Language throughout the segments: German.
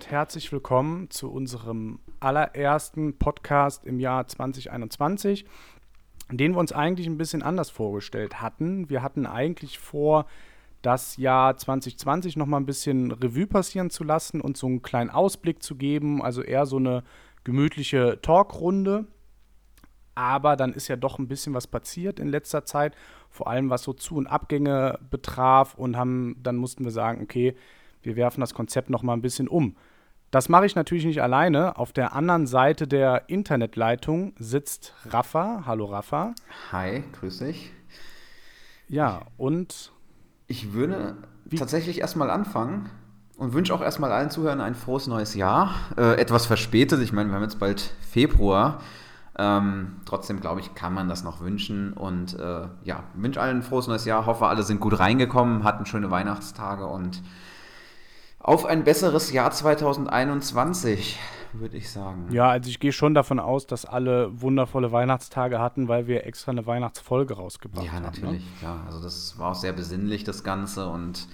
und herzlich willkommen zu unserem allerersten Podcast im Jahr 2021, den wir uns eigentlich ein bisschen anders vorgestellt hatten. Wir hatten eigentlich vor, das Jahr 2020 noch mal ein bisschen Revue passieren zu lassen und so einen kleinen Ausblick zu geben, also eher so eine gemütliche Talkrunde. Aber dann ist ja doch ein bisschen was passiert in letzter Zeit, vor allem was so Zu- und Abgänge betraf und haben dann mussten wir sagen, okay, wir werfen das Konzept noch mal ein bisschen um. Das mache ich natürlich nicht alleine. Auf der anderen Seite der Internetleitung sitzt Rafa. Hallo Rafa. Hi, grüß dich. Ja, und ich würde Wie? tatsächlich erstmal anfangen und wünsche auch erstmal allen Zuhörern ein frohes neues Jahr. Äh, etwas verspätet, ich meine, wir haben jetzt bald Februar. Ähm, trotzdem, glaube ich, kann man das noch wünschen. Und äh, ja, wünsche allen ein frohes neues Jahr. Hoffe, alle sind gut reingekommen, hatten schöne Weihnachtstage und auf ein besseres Jahr 2021, würde ich sagen. Ja, also ich gehe schon davon aus, dass alle wundervolle Weihnachtstage hatten, weil wir extra eine Weihnachtsfolge rausgebracht haben. Ja, natürlich. ne? Ja, also das war auch sehr besinnlich, das Ganze. Und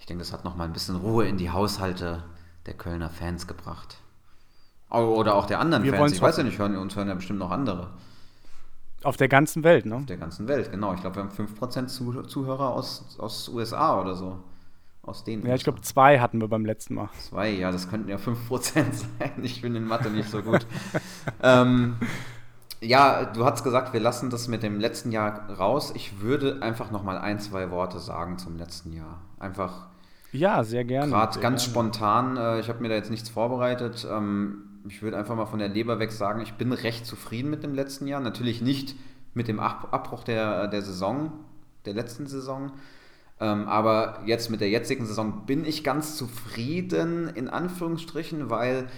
ich denke, das hat nochmal ein bisschen Ruhe in die Haushalte der Kölner Fans gebracht. Oder auch der anderen Wir Fans. Ich weiß ja nicht, hören, uns hören ja bestimmt noch andere. Auf der ganzen Welt, ne? Auf der ganzen Welt, genau. Ich glaube, wir haben 5% Zuhörer aus, aus USA oder so. Aus denen. Ja, ich glaube, zwei hatten wir beim letzten Mal. Zwei, ja, das könnten ja 5% sein. Ich bin in Mathe nicht so gut. ähm, ja, du hast gesagt, wir lassen das mit dem letzten Jahr raus. Ich würde einfach noch mal ein, zwei Worte sagen zum letzten Jahr. Einfach. Ja, sehr gerne. Gerade ganz gerne. spontan. Äh, ich habe mir da jetzt nichts vorbereitet. Ähm, ich würde einfach mal von der Leber weg sagen, ich bin recht zufrieden mit dem letzten Jahr. Natürlich nicht mit dem Abbruch der, der Saison, der letzten Saison. Ähm, aber jetzt mit der jetzigen Saison bin ich ganz zufrieden, in Anführungsstrichen, weil,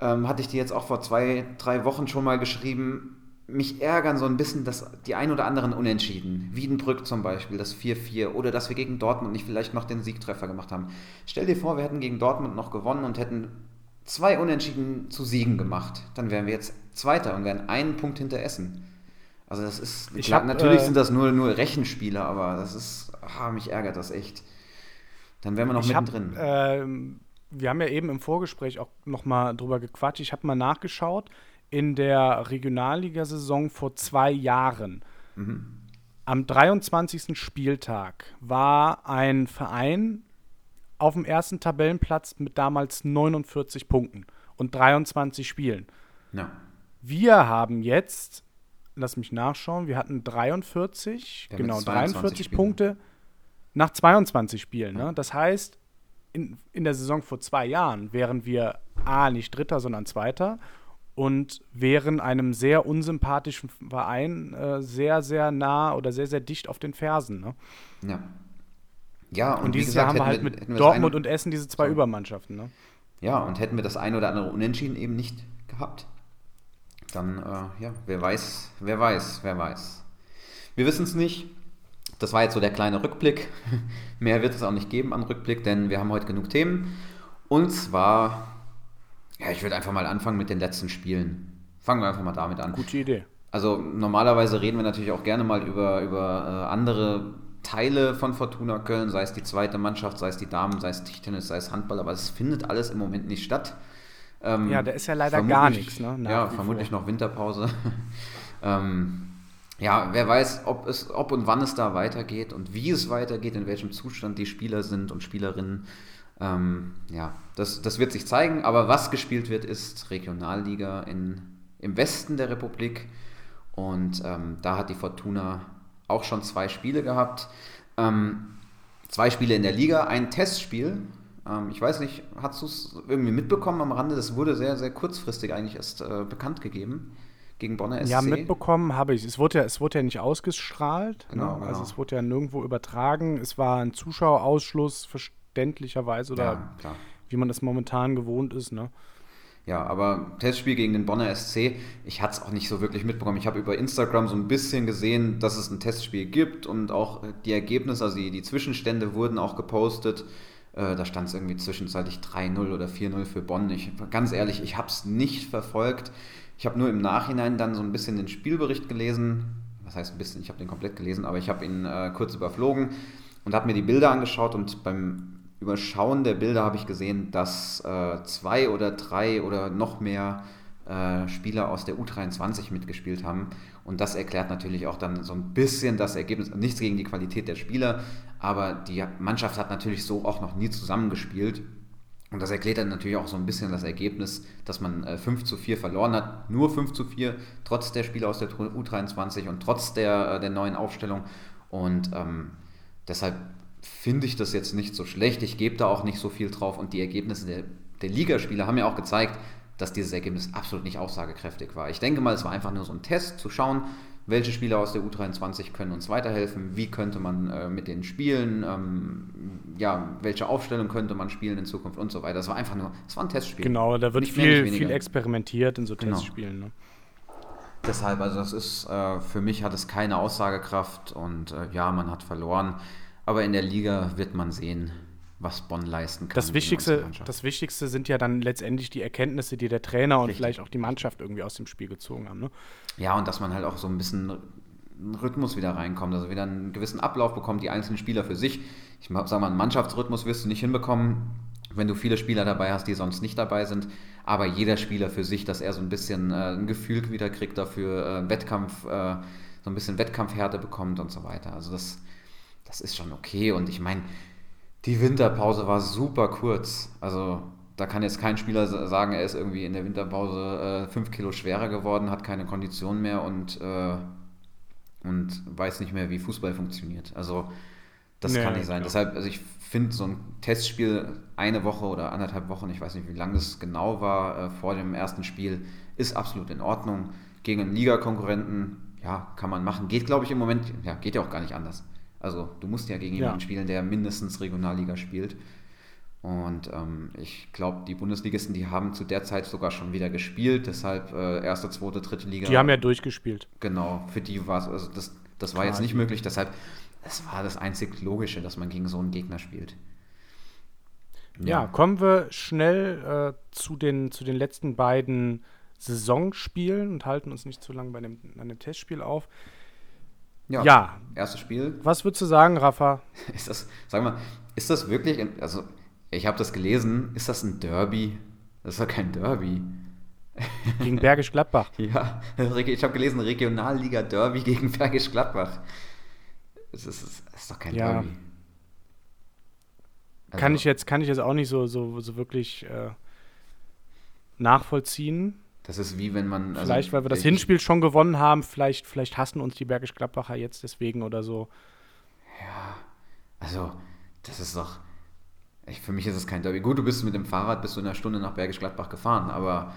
ähm, hatte ich dir jetzt auch vor zwei, drei Wochen schon mal geschrieben, mich ärgern so ein bisschen dass die ein oder anderen Unentschieden. Wiedenbrück zum Beispiel, das 4-4 oder dass wir gegen Dortmund nicht vielleicht noch den Siegtreffer gemacht haben. Stell dir vor, wir hätten gegen Dortmund noch gewonnen und hätten zwei Unentschieden zu Siegen gemacht. Dann wären wir jetzt Zweiter und wären einen Punkt hinter Essen. Also das ist, Ich klar, hab, natürlich äh, sind das nur, nur Rechenspiele, aber das ist, ah, mich ärgert das echt. Dann wären wir noch Ich hab, mittendrin. ähm, wir haben ja eben im Vorgespräch auch noch mal drüber gequatscht. Ich habe mal nachgeschaut. In der Regionalligasaison vor zwei Jahren, mhm. am 23. Spieltag, war ein Verein auf dem ersten Tabellenplatz mit damals 49 Punkten und 23 Spielen. Ja. Wir haben jetzt, lass mich nachschauen, wir hatten 43, Wir genau, jetzt 22 43 Spiele. Punkte nach 22 Spielen. Ne? Das heißt, in, in der Saison vor zwei Jahren wären wir A, nicht Dritter, sondern Zweiter und wären einem sehr unsympathischen Verein äh, sehr, sehr nah oder sehr, sehr dicht auf den Fersen. Ne? Ja. Ja, und, Und, dieses gesagt, Jahr haben wir halt mit wir Dortmund ein- und Essen diese zwei Sorry. Übermannschaften. Ne? Ja, und hätten wir das ein oder andere Unentschieden eben nicht gehabt, dann, äh, ja, wer weiß, wer weiß, wer weiß. Wir wissen es nicht. Das war jetzt so der kleine Rückblick. Mehr wird es auch nicht geben an Rückblick, denn wir haben heute genug Themen. Und zwar, ja, ich würde einfach mal anfangen mit den letzten Spielen. Fangen wir einfach mal damit an. Gute Idee. Also normalerweise reden wir natürlich auch gerne mal über, über äh, andere Teile von Fortuna Köln, sei es die zweite Mannschaft, sei es die Damen, sei es Tischtennis, sei es Handball, aber es findet alles im Moment nicht statt. Ähm, Ja, da ist ja leider gar nichts. Ne? nach ja, vermutlich vor. noch Winterpause. ähm, ja, wer weiß, ob, es, ob und wann es da weitergeht und wie es weitergeht, in welchem Zustand die Spieler sind und Spielerinnen. Ähm, ja, das, das wird sich zeigen, aber was gespielt wird, ist Regionalliga in, im Westen der Republik. Und ähm, da hat die Fortuna auch schon zwei Spiele gehabt. Ähm, zwei Spiele in der Liga, ein Testspiel. Ähm, ich weiß nicht, hast du es irgendwie mitbekommen am Rande? Das wurde sehr, sehr kurzfristig eigentlich erst äh, bekannt gegeben gegen Bonner SC. Ja, mitbekommen habe ich. Es wurde ja, es wurde ja nicht ausgestrahlt. Genau, ne? Also genau. es wurde ja nirgendwo übertragen. Es war ein Zuschauerausschluss, verständlicherweise, oder Ja, klar. wie man das momentan gewohnt ist. Ne? Ja, aber Testspiel gegen den Bonner SC, ich hatte es auch nicht so wirklich mitbekommen. Ich habe über Instagram so ein bisschen gesehen, dass es ein Testspiel gibt und auch die Ergebnisse, also die, die Zwischenstände wurden auch gepostet. Äh, da stand es irgendwie zwischenzeitlich 3-0 oder 4-0 für Bonn. Ich, ganz ehrlich, ich habe es nicht verfolgt. Ich habe nur im Nachhinein dann so ein bisschen den Spielbericht gelesen. Was heißt ein bisschen? Ich habe den komplett gelesen, aber ich habe ihn äh, kurz überflogen und habe mir die Bilder angeschaut und beim Überschauen der Bilder habe ich gesehen, dass äh, zwei oder drei oder noch mehr äh, Spieler aus der U23 mitgespielt haben. Und das erklärt natürlich auch dann so ein bisschen das Ergebnis. Nichts gegen die Qualität der Spieler, aber die Mannschaft hat natürlich so auch noch nie zusammengespielt. Und das erklärt dann natürlich auch so ein bisschen das Ergebnis, dass man äh, 5 zu 4 verloren hat. Nur 5 zu 4, trotz der Spieler aus der U23 und trotz der, äh, der neuen Aufstellung. Und ähm, deshalb finde ich das jetzt nicht so schlecht. Ich gebe da auch nicht so viel drauf. Und die Ergebnisse der, der Ligaspieler haben ja auch gezeigt, dass dieses Ergebnis absolut nicht aussagekräftig war. Ich denke mal, es war einfach nur so ein Test, zu schauen, welche Spieler aus der U23 können uns weiterhelfen, wie könnte man äh, mit denen spielen, ähm, ja, welche Aufstellung könnte man spielen in Zukunft und so weiter. Das war einfach nur, es war ein Testspiel. Genau, da wird viel, viel experimentiert in so genau. Testspielen. Ne? Deshalb, also das ist, äh, für mich hat es keine Aussagekraft und äh, ja, man hat verloren, aber in der Liga wird man sehen, was Bonn leisten kann. Das Wichtigste, das Wichtigste sind ja dann letztendlich die Erkenntnisse, die der Trainer und Richtig. vielleicht auch die Mannschaft irgendwie aus dem Spiel gezogen haben. Ne? Ja, und dass man halt auch so ein bisschen Rhythmus wieder reinkommt, also wieder einen gewissen Ablauf bekommt, die einzelnen Spieler für sich. Ich sage mal, einen Mannschaftsrhythmus wirst du nicht hinbekommen, wenn du viele Spieler dabei hast, die sonst nicht dabei sind. Aber jeder Spieler für sich, dass er so ein bisschen äh, ein Gefühl wieder kriegt dafür, äh, Wettkampf, äh, so ein bisschen Wettkampfhärte bekommt und so weiter. Also das, das ist schon okay. Und ich meine, die Winterpause war super kurz. Also da kann jetzt kein Spieler sagen, er ist irgendwie in der Winterpause äh, fünf Kilo schwerer geworden, hat keine Kondition mehr und, äh, und weiß nicht mehr, wie Fußball funktioniert. Also das nee, kann nicht sein. Klar. Deshalb, also ich finde so ein Testspiel eine Woche oder anderthalb Wochen, ich weiß nicht, wie lange es genau war, äh, vor dem ersten Spiel, ist absolut in Ordnung. Gegen einen Ligakonkurrenten, ja, kann man machen. Geht, glaube ich, im Moment, ja, geht ja auch gar nicht anders. Also du musst ja gegen jemanden ja. spielen, der mindestens Regionalliga spielt. Und ähm, ich glaube, die Bundesligisten, die haben zu der Zeit sogar schon wieder gespielt, deshalb äh, erste, zweite, dritte Liga. Die haben ja durchgespielt. Genau, für die war es, also das, das war Klar, jetzt nicht möglich, deshalb, das war das einzig Logische, dass man gegen so einen Gegner spielt. Ja, ja kommen wir schnell äh, zu, den, zu den letzten beiden Saisonspielen und halten uns nicht zu lange bei dem, bei dem Testspiel auf. Ja, ja. Erstes Spiel. Was würdest du sagen, Rafa? Ist das, sag mal, ist das wirklich, also ich habe das gelesen, ist das ein Derby? Das ist doch kein Derby. Gegen Bergisch Gladbach. ja, ich habe gelesen, Regionalliga Derby gegen Bergisch Gladbach. Das ist, das ist doch kein ja. Derby. Also, kann, ich jetzt, kann ich jetzt auch nicht so, so, so wirklich äh, nachvollziehen. Das ist wie wenn man. Also vielleicht, weil wir das Hinspiel schon gewonnen haben, vielleicht, vielleicht hassen uns die Bergisch Gladbacher jetzt deswegen oder so. Ja, also, das ist doch. Ich, für mich ist es kein Derby. Gut, du bist mit dem Fahrrad bis zu einer Stunde nach Bergisch Gladbach gefahren, aber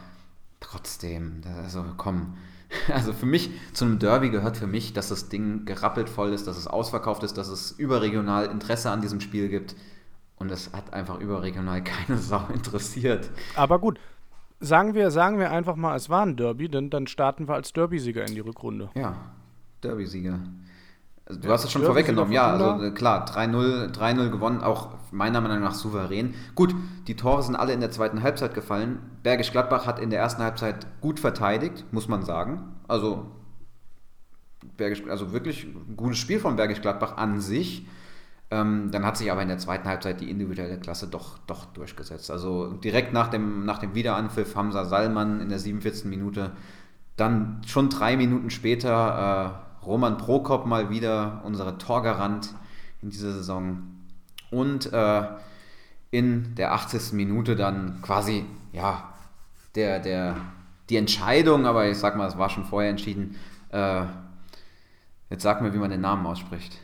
trotzdem, also komm. Also für mich, zu einem Derby gehört für mich, dass das Ding gerappelt voll ist, dass es ausverkauft ist, dass es überregional Interesse an diesem Spiel gibt. Und es hat einfach überregional keine Sau interessiert. Aber gut, sagen wir, sagen wir einfach mal, es war ein Derby, denn dann starten wir als Derby-Sieger in die Rückrunde. Ja, Derby-Sieger. Also, du ja, hast es schon vorweggenommen, ja, also äh, klar, 3-0 gewonnen, auch meiner Meinung nach souverän. Gut, die Tore sind alle in der zweiten Halbzeit gefallen. Bergisch Gladbach hat in der ersten Halbzeit gut verteidigt, muss man sagen. Also, Bergisch, also wirklich ein gutes Spiel von Bergisch Gladbach an sich. Ähm, dann hat sich aber in der zweiten Halbzeit die individuelle Klasse doch, doch durchgesetzt. Also direkt nach dem, nach dem Wiederanpfiff Hamza Salman in der 47. Minute, dann schon drei Minuten später äh, Roman Prokop mal wieder, unsere Torgarant in dieser Saison. Und äh, in der 80. Minute dann quasi, ja, der, der, die Entscheidung, aber ich sag mal, es war schon vorher entschieden. Äh, jetzt sag mir, wie man den Namen ausspricht.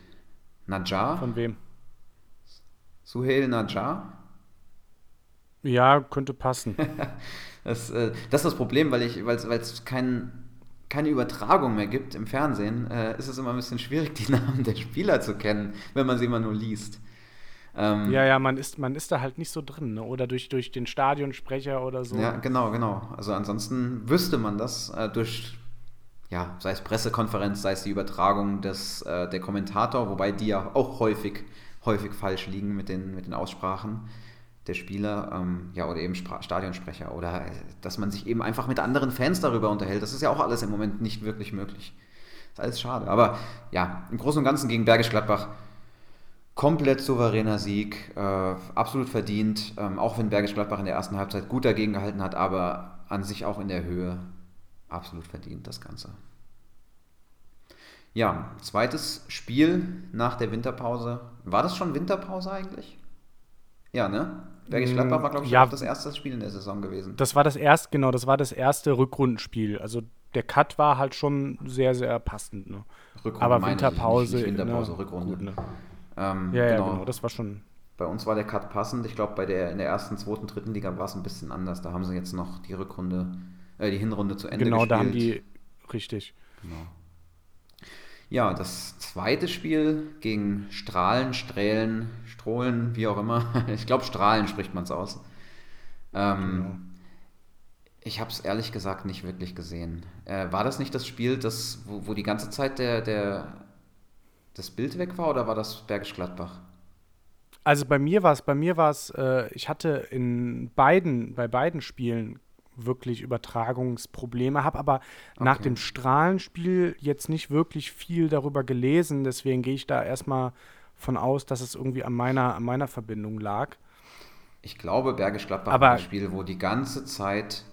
Najjar? Von wem? Suhail Najjar? Ja, könnte passen. das, äh, das ist das Problem, weil es kein, keine Übertragung mehr gibt im Fernsehen, äh, ist es immer ein bisschen schwierig, die Namen der Spieler zu kennen, wenn man sie immer nur liest. Ähm, ja, ja, man ist, man ist da halt nicht so drin, ne? oder durch, durch den Stadionsprecher oder so. Ja, genau, genau. Also ansonsten wüsste man das äh, durch ja, sei es Pressekonferenz, sei es die Übertragung des, äh, der Kommentator, wobei die ja auch häufig, häufig falsch liegen mit den, mit den Aussprachen der Spieler, ähm, ja, oder eben Spra Stadionsprecher, oder äh, dass man sich eben einfach mit anderen Fans darüber unterhält. Das ist ja auch alles im Moment nicht wirklich möglich. Ist alles schade. Aber ja, im Großen und Ganzen gegen Bergisch Gladbach komplett souveräner Sieg, äh, absolut verdient, ähm, auch wenn Bergisch Gladbach in der ersten Halbzeit gut dagegen gehalten hat, aber an sich auch in der Höhe absolut verdient das Ganze. Ja, zweites Spiel nach der Winterpause. War das schon Winterpause eigentlich? Ja, ne? Bergisch Gladbach war, glaube ich, Ja. das erste Spiel in der Saison gewesen. Das war das erste, genau, das war das erste Rückrundenspiel. Also der Cut war halt schon sehr, sehr passend. Ne? Rückrunde Aber meine ich, Winterpause. Nicht, nicht Winterpause? Rückrunde. Gut, ne? Ähm, Ja, ja, genau, das war schon. Bei uns war der Cut passend. Ich glaube, bei der in der ersten, zweiten, dritten Liga war es ein bisschen anders. Da haben sie jetzt noch die Rückrunde, äh, die Hinrunde zu Ende Genau, gespielt. da haben die. Richtig. Genau. Ja, das zweite Spiel gegen Strahlen, Strählen, Strohlen, wie auch immer. Ich glaube, Strahlen spricht man es aus. Ähm, Genau. Ich habe es ehrlich gesagt nicht wirklich gesehen. Äh, war das nicht das Spiel, das, wo, wo die ganze Zeit der, der, das Bild weg war oder war das Bergisch Gladbach? Also bei mir war es, bei mir war es, äh, ich hatte in beiden, bei beiden Spielen wirklich Übertragungsprobleme, habe aber nach Okay. dem Strahlenspiel jetzt nicht wirklich viel darüber gelesen, deswegen gehe ich da erstmal von aus, dass es irgendwie an meiner, an meiner Verbindung lag. Ich glaube, Bergisch Gladbach Aber- war ein Spiel, wo die ganze Zeit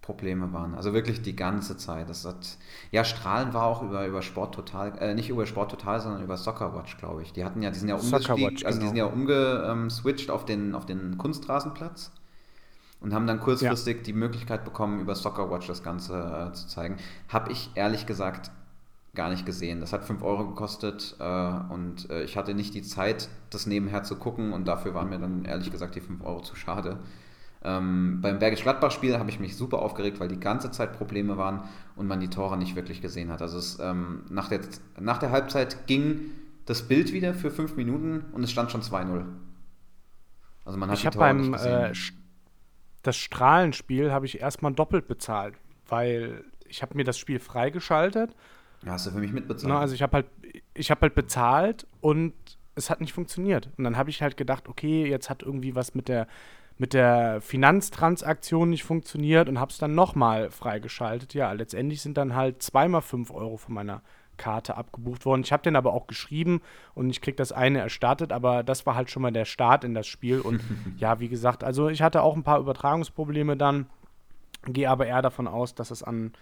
Probleme waren. Also wirklich die ganze Zeit. Das hat, ja, Strahlen war auch über, über Sport Total, äh, nicht über Sport Total, sondern über Soccer Watch, glaube ich. Die hatten ja, die sind ja Watch, also die genau. sind ja umgeswitcht auf den, auf den Kunstrasenplatz und haben dann kurzfristig die Möglichkeit bekommen, über Soccer Watch das Ganze äh, zu zeigen. Habe ich ehrlich gesagt gar nicht gesehen. Das hat 5 Euro gekostet äh, und äh, ich hatte nicht die Zeit, das nebenher zu gucken und dafür waren mir dann ehrlich gesagt die 5 Euro zu schade. Ähm, beim Bergisch Gladbach-Spiel habe ich mich super aufgeregt, weil die ganze Zeit Probleme waren und man die Tore nicht wirklich gesehen hat. Also es, ähm, nach, der, nach der Halbzeit ging das Bild wieder für 5 Minuten und es stand schon 2-0. Also man hat Ich die Tore beim nicht gesehen. äh, das Strahlenspiel habe ich erstmal doppelt bezahlt, weil ich habe mir das Spiel freigeschaltet. hast du für mich mitbezahlt? Ne, also ich habe halt, ich habe halt bezahlt und es hat nicht funktioniert. Und dann habe ich halt gedacht, okay, jetzt hat irgendwie was mit der mit der Finanztransaktion nicht funktioniert und habe es dann nochmal freigeschaltet. Ja, letztendlich sind dann halt zweimal 5 Euro von meiner Karte abgebucht worden. Ich habe den aber auch geschrieben und ich krieg das eine erstattet, aber das war halt schon mal der Start in das Spiel. Und ja, wie gesagt, also ich hatte auch ein paar Übertragungsprobleme dann, gehe aber eher davon aus, dass es an,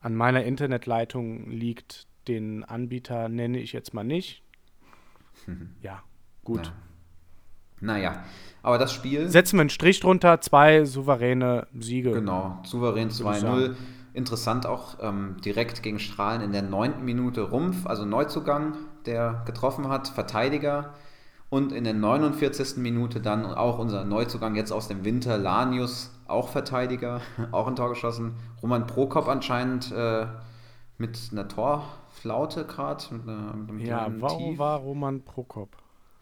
an meiner Internetleitung liegt. Den Anbieter nenne ich jetzt mal nicht. Ja, gut. Ja. Naja, aber das Spiel. Setzen wir einen Strich drunter, zwei souveräne Siege. Genau, souverän Würde ich 2-0. Interessant auch ähm, direkt gegen Strahlen in der neunten Minute Rumpf, also Neuzugang, der getroffen hat, Verteidiger. Und in der 49. Minute dann auch unser Neuzugang jetzt aus dem Winter, Lanius, auch Verteidiger, auch ein Tor geschossen. Roman Prokop anscheinend äh, mit einer Torflaute gerade, mit, einer- mit einem Ja, warum war Roman Prokop?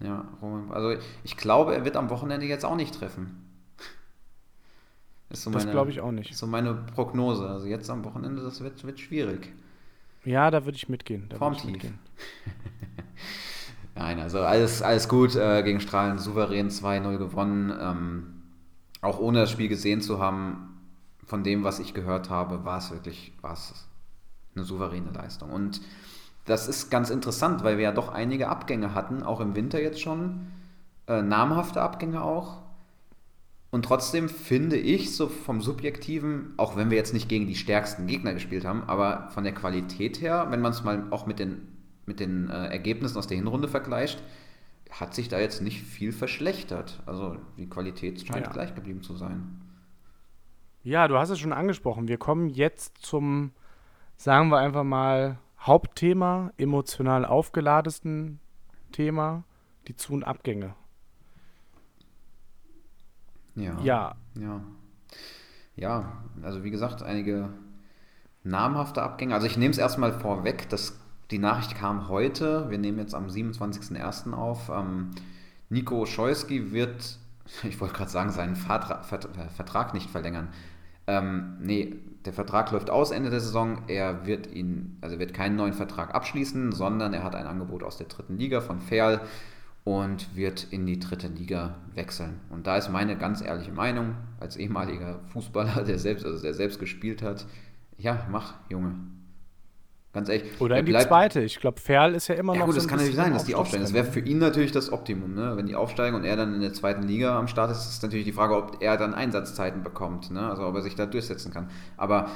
Ja, Roman, also ich glaube, er wird am Wochenende jetzt auch nicht treffen. Ist so Das glaube ich auch nicht. ist so meine Prognose. Also jetzt am Wochenende, das wird, wird schwierig. Ja, da würde ich mitgehen. Formtief. Nein, also alles, alles gut äh, gegen Strahlen, souverän 2-0 gewonnen. Ähm, auch ohne das Spiel gesehen zu haben, von dem, was ich gehört habe, war es wirklich war es eine souveräne Leistung. Und das ist ganz interessant, weil wir ja doch einige Abgänge hatten, auch im Winter jetzt schon. Äh, namhafte Abgänge auch. Und trotzdem finde ich, so vom Subjektiven, auch wenn wir jetzt nicht gegen die stärksten Gegner gespielt haben, aber von der Qualität her, wenn man es mal auch mit den, mit den äh, Ergebnissen aus der Hinrunde vergleicht, hat sich da jetzt nicht viel verschlechtert. Also die Qualität scheint Ja. gleich geblieben zu sein. Ja, du hast es schon angesprochen. Wir kommen jetzt zum, sagen wir einfach mal, Hauptthema, emotional aufgeladesten Thema, die Zu- und Abgänge. Ja. Ja, Ja. Ja, also wie gesagt, einige namhafte Abgänge. Also ich nehme es erstmal vorweg, dass die Nachricht kam heute. Wir nehmen jetzt am 27.01. auf. Ähm, Nico Scheuski wird, ich wollte gerade sagen, seinen Vertra Vert Vertrag nicht verlängern. Ähm, nee, der Vertrag läuft aus Ende der Saison. Er wird ihn, also wird keinen neuen Vertrag abschließen, sondern er hat ein Angebot aus der dritten Liga von Ferl und wird in die dritte Liga wechseln. Und da ist meine ganz ehrliche Meinung, als ehemaliger Fußballer, der selbst, also der selbst gespielt hat, ja, mach, Junge. Ganz ehrlich. Oder in die zweite. Ich glaube, Ferl ist ja immer ja, noch. Gut, so das kann natürlich sein, dass die aufsteigen. Das wäre für ihn natürlich das Optimum, ne? Wenn die aufsteigen und er dann in der zweiten Liga am Start ist, ist natürlich die Frage, ob er dann Einsatzzeiten bekommt, ne? Also ob er sich da durchsetzen kann. Aber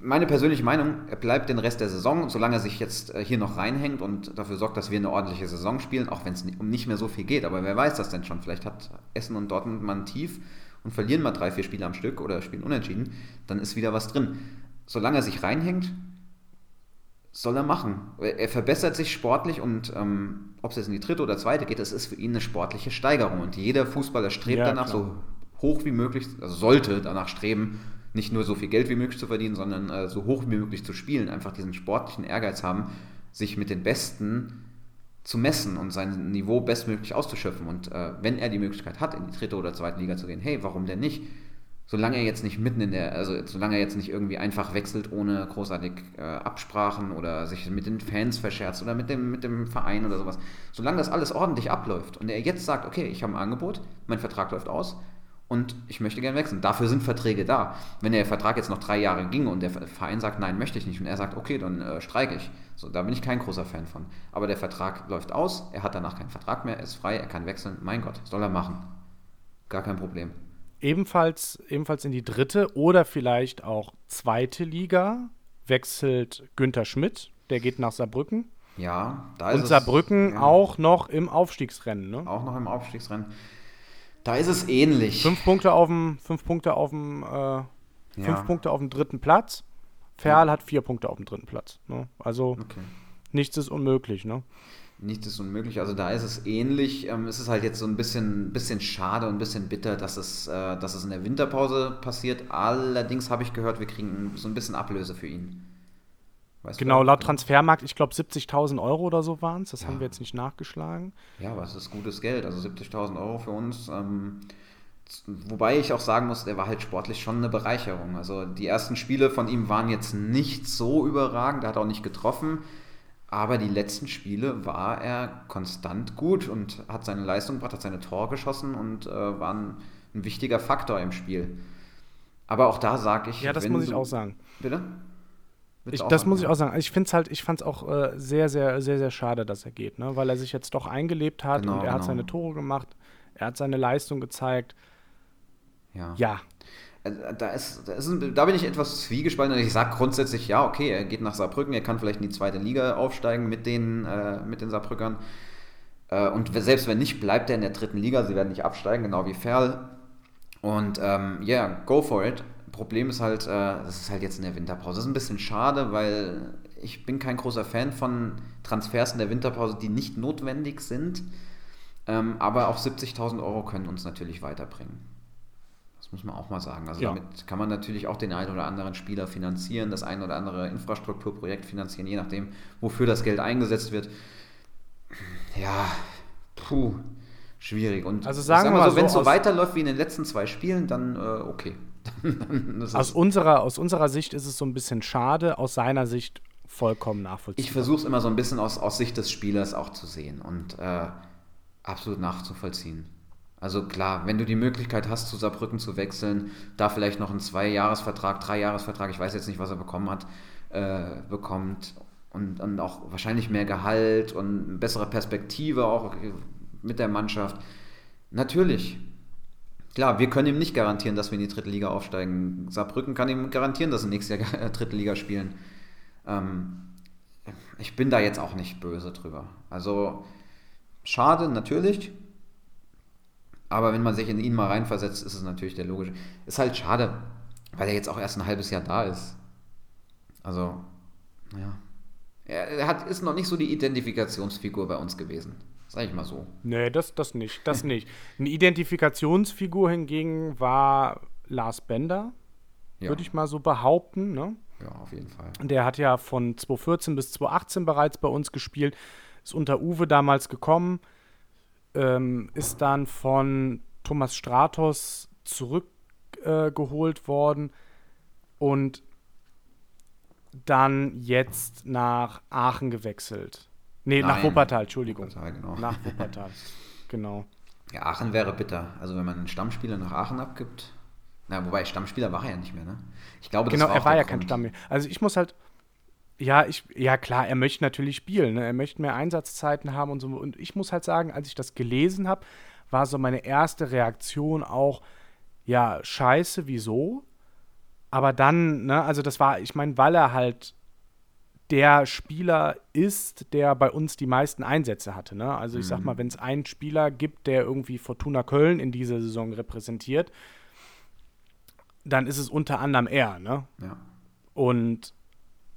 meine persönliche Meinung, er bleibt den Rest der Saison, solange er sich jetzt äh, hier noch reinhängt und dafür sorgt, dass wir eine ordentliche Saison spielen, auch wenn es um nicht mehr so viel geht. Aber wer weiß das denn schon? Vielleicht hat Essen und Dortmund mal ein Tief und verlieren mal drei, vier Spiele am Stück oder spielen unentschieden, dann ist wieder was drin. Solange er sich reinhängt, soll er machen. Er verbessert sich sportlich und ähm, ob es jetzt in die dritte oder zweite geht, das ist für ihn eine sportliche Steigerung. Und jeder Fußballer strebt ja, danach klar. so hoch wie möglich, also sollte danach streben, nicht nur so viel Geld wie möglich zu verdienen, sondern äh, so hoch wie möglich zu spielen, einfach diesen sportlichen Ehrgeiz haben, sich mit den Besten zu messen und sein Niveau bestmöglich auszuschöpfen. Und äh, wenn er die Möglichkeit hat, in die dritte oder zweite Liga zu gehen, hey, warum denn nicht? Solange er jetzt nicht mitten in der, also solange er jetzt nicht irgendwie einfach wechselt ohne großartig äh, Absprachen oder sich mit den Fans verscherzt oder mit dem, mit dem Verein oder sowas. Solange das alles ordentlich abläuft und er jetzt sagt, okay, ich habe ein Angebot, mein Vertrag läuft aus, und ich möchte gerne wechseln. Dafür sind Verträge da. Wenn der Vertrag jetzt noch drei Jahre ging und der Verein sagt, nein, möchte ich nicht, und er sagt, okay, dann äh, streike ich. So, da bin ich kein großer Fan von. Aber der Vertrag läuft aus, er hat danach keinen Vertrag mehr, er ist frei, er kann wechseln. Mein Gott, soll er machen. Gar kein Problem. Ebenfalls, ebenfalls in die dritte oder vielleicht auch zweite Liga wechselt Günther Schmidt, der geht nach Saarbrücken. Ja, da ist Und Saarbrücken es, ja. auch noch im Aufstiegsrennen, ne? Auch noch im Aufstiegsrennen. Da ist es ähnlich. Fünf Punkte auf dem, fünf Punkte auf dem, äh, ja. fünf Punkte auf dem dritten Platz. Ferl ja. hat vier Punkte auf dem dritten Platz. Ne? Also okay. nichts ist unmöglich, ne? Nichts ist unmöglich. Also da ist es ähnlich. Ähm, es ist halt jetzt so ein bisschen, bisschen schade und ein bisschen bitter, dass es, äh, dass es in der Winterpause passiert. Allerdings habe ich gehört, wir kriegen so ein bisschen Ablöse für ihn. Weißt genau, laut Transfermarkt, ich glaube 70.000 Euro oder so waren es. Das ja. haben wir jetzt nicht nachgeschlagen. Ja, aber es ist gutes Geld. Also 70.000 Euro für uns. Ähm, wobei ich auch sagen muss, der war halt sportlich schon eine Bereicherung. Also die ersten Spiele von ihm waren jetzt nicht so überragend. Er hat auch nicht getroffen. Aber die letzten Spiele war er konstant gut und hat seine Leistung gebracht, hat seine Tore geschossen und äh, war ein, ein, wichtiger Faktor im Spiel. Aber auch da sage ich. Ja, das muss ich auch sagen. Bitte? Ich, das muss ich auch sagen. Ich finde es halt, ich fand es auch äh, sehr, sehr, sehr, sehr schade, dass er geht, ne? weil er sich jetzt doch eingelebt hat genau, und er genau. hat seine Tore gemacht, er hat seine Leistung gezeigt. Ja. Ja. Äh, da, ist, da, ist, da bin ich etwas zwiegespalten. Ich sage grundsätzlich, ja, okay, er geht nach Saarbrücken, er kann vielleicht in die zweite Liga aufsteigen mit den, äh, mit den Saarbrückern. Äh, und selbst wenn nicht, bleibt er in der dritten Liga. Sie werden nicht absteigen, genau wie Ferl. Und ja, ähm, yeah, go for it. Problem ist halt, äh, das ist halt jetzt in der Winterpause. Das ist ein bisschen schade, weil ich bin kein großer Fan von Transfers in der Winterpause, die nicht notwendig sind. Ähm, aber auch 70.000 Euro können uns natürlich weiterbringen. Das muss man auch mal sagen. Also ja. damit kann man natürlich auch den einen oder anderen Spieler finanzieren, das ein oder andere Infrastrukturprojekt finanzieren, je nachdem, wofür das Geld eingesetzt wird. Ja, puh, schwierig. Und also sagen wir mal so, wenn es so weiterläuft wie in den letzten zwei Spielen, dann äh, okay. aus, unserer, aus unserer Sicht ist es so ein bisschen schade, aus seiner Sicht vollkommen nachvollziehbar. Ich versuche es immer so ein bisschen aus, aus Sicht des Spielers auch zu sehen und äh, absolut nachzuvollziehen. Also klar, wenn du die Möglichkeit hast, zu Saarbrücken zu wechseln, da vielleicht noch einen Zwei-Jahres-Vertrag, Drei-Jahres-Vertrag, ich weiß jetzt nicht, was er bekommen hat, äh, bekommt und, und auch wahrscheinlich mehr Gehalt und eine bessere Perspektive auch mit der Mannschaft. Natürlich, Klar, wir können ihm nicht garantieren, dass wir in die dritte Liga aufsteigen. Saarbrücken kann ihm garantieren, dass sie nächstes Jahr dritte Liga spielen. Ähm, ich bin da jetzt auch nicht böse drüber. Also, schade, natürlich. Aber wenn man sich in ihn mal reinversetzt, ist es natürlich der logische. Ist halt schade, weil er jetzt auch erst ein halbes Jahr da ist. Also, ja. Er hat, ist noch nicht so die Identifikationsfigur bei uns gewesen. Sag ich mal so. Nee, das, das nicht. Das nicht. Eine Identifikationsfigur hingegen war Lars Bender, ja. würde ich mal so behaupten. Ne? Ja, auf jeden Fall. Der hat ja von 2014 bis 2018 bereits bei uns gespielt, ist unter Uwe damals gekommen, ähm, ist dann von Thomas Stratos zurückgeholt äh, worden und dann jetzt nach Aachen gewechselt. Nee, Nein. nach Wuppertal, Entschuldigung. Wuppertal, genau. Nach Wuppertal, genau. Ja, Aachen wäre bitter. Also wenn man einen Stammspieler nach Aachen abgibt. Na, wobei Stammspieler war er ja nicht mehr, ne? Ich glaube, das genau, war er war ja Grund. kein Stammspieler. Also ich muss halt, Ja, ich, ja klar, er möchte natürlich spielen. Ne? Er möchte mehr Einsatzzeiten haben und so. Und ich muss halt sagen, als ich das gelesen habe, war so meine erste Reaktion auch, ja, scheiße, wieso? Aber dann, ne, also das war, ich meine, weil er halt der Spieler ist, der bei uns die meisten Einsätze hatte. Ne? Also ich sag mal, mhm. wenn es einen Spieler gibt, der irgendwie Fortuna Köln in dieser Saison repräsentiert, dann ist es unter anderem er. Ne? Ja. Und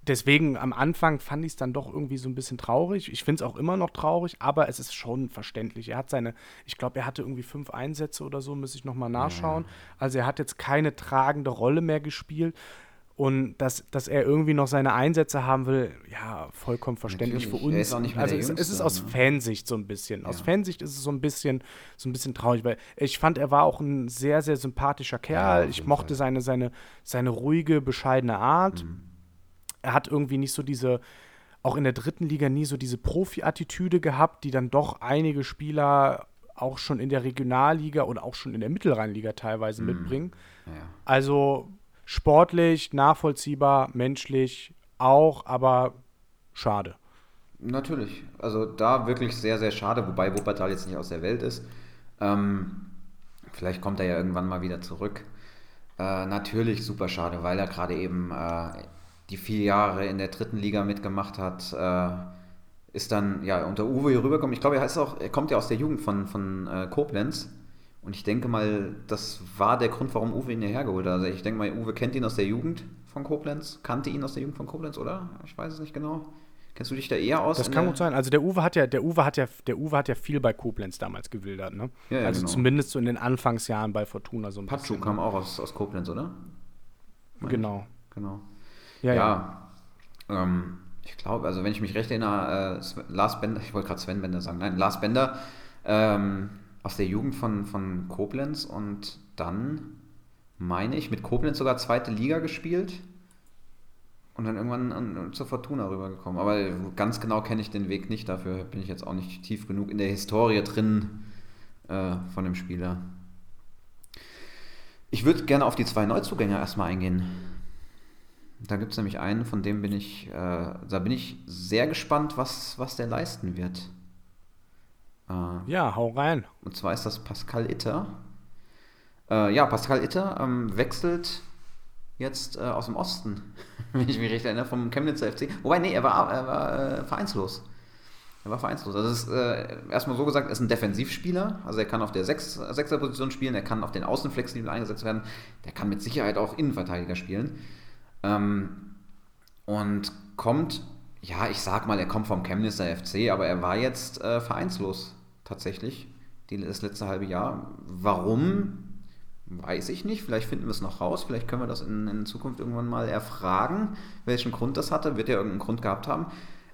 deswegen am Anfang fand ich es dann doch irgendwie so ein bisschen traurig. Ich finde es auch immer noch traurig, aber es ist schon verständlich. Er hat seine, ich glaube, er hatte irgendwie fünf Einsätze oder so, muss ich nochmal nachschauen. Ja. Also er hat jetzt keine tragende Rolle mehr gespielt. Und dass, dass er irgendwie noch seine Einsätze haben will, ja, vollkommen verständlich Natürlich. für uns. Er ist auch nicht mehr also es, es, ist aus ne? Fansicht so ein bisschen. Ja. Aus Fansicht ist es so ein bisschen, so ein bisschen traurig, weil ich fand, er war auch ein sehr, sehr sympathischer Kerl. Ja, ich mochte seine, seine, seine ruhige, bescheidene Art. Mhm. Er hat irgendwie nicht so diese, auch in der dritten Liga nie so diese Profi-Attitüde gehabt, die dann doch einige Spieler auch schon in der Regionalliga oder auch schon in der Mittelrheinliga teilweise mhm. mitbringen. Ja. Also sportlich, nachvollziehbar, menschlich auch, aber schade. Natürlich. Also da wirklich sehr, sehr schade, wobei Wuppertal jetzt nicht aus der Welt ist. Ähm, vielleicht kommt er ja irgendwann mal wieder zurück. Äh, natürlich super schade, weil er gerade eben äh, die vier Jahre in der dritten Liga mitgemacht hat. Äh, ist dann ja unter Uwe hier rübergekommen. Ich glaube, er, heißt auch, er kommt ja aus der Jugend von, von äh, Koblenz. Und ich denke mal, das war der Grund, warum Uwe ihn hierher geholt hat. Also ich denke mal, Uwe kennt ihn aus der Jugend von Koblenz, kannte ihn aus der Jugend von Koblenz, oder? Ich weiß es nicht genau. Kennst du dich da eher aus? Das kann gut sein. Also der Uwe hat ja, der Uwe hat ja, der Uwe hat ja viel bei Koblenz damals gewildert, ne? Ja, ja, also genau. zumindest so in den Anfangsjahren bei Fortuna so ein Pachu bisschen. kam ne? auch aus, aus Koblenz, oder? Meine genau. Ich. Genau. Ja, ja. ja. Ähm, ich glaube, also wenn ich mich recht erinnere, äh, Lars Bender, ich wollte gerade Sven Bender sagen, nein, Lars Bender, ähm, aus der Jugend von, von Koblenz und dann, meine ich, mit Koblenz sogar zweite Liga gespielt und dann irgendwann an, zur Fortuna rübergekommen. Aber ganz genau kenne ich den Weg nicht, dafür bin ich jetzt auch nicht tief genug in der Historie drin äh, von dem Spieler. Ich würde gerne auf die zwei Neuzugänge erstmal eingehen. Da gibt es nämlich einen, von dem bin ich, äh, da bin ich sehr gespannt, was, was der leisten wird. Äh, ja, hau rein. Und zwar ist das Pascal Itter. Äh, ja, Pascal Itter ähm, wechselt jetzt äh, aus dem Osten, wenn ich mich recht erinnere, vom Chemnitzer FC. Wobei, nee, er war, er war äh, vereinslos. Er war vereinslos. Also ist äh, erstmal so gesagt, er ist ein Defensivspieler. Also er kann auf der Sechs, Sechser-Position spielen, er kann auf den Außen flexibel eingesetzt werden. Der kann mit Sicherheit auch Innenverteidiger spielen. Ähm, und kommt, ja, ich sag mal, er kommt vom Chemnitzer FC, aber er war jetzt äh, vereinslos tatsächlich, das letzte halbe Jahr. Warum? Weiß ich nicht. Vielleicht finden wir es noch raus. Vielleicht können wir das in, in Zukunft irgendwann mal erfragen, welchen Grund das hatte. Wird er irgendeinen Grund gehabt haben.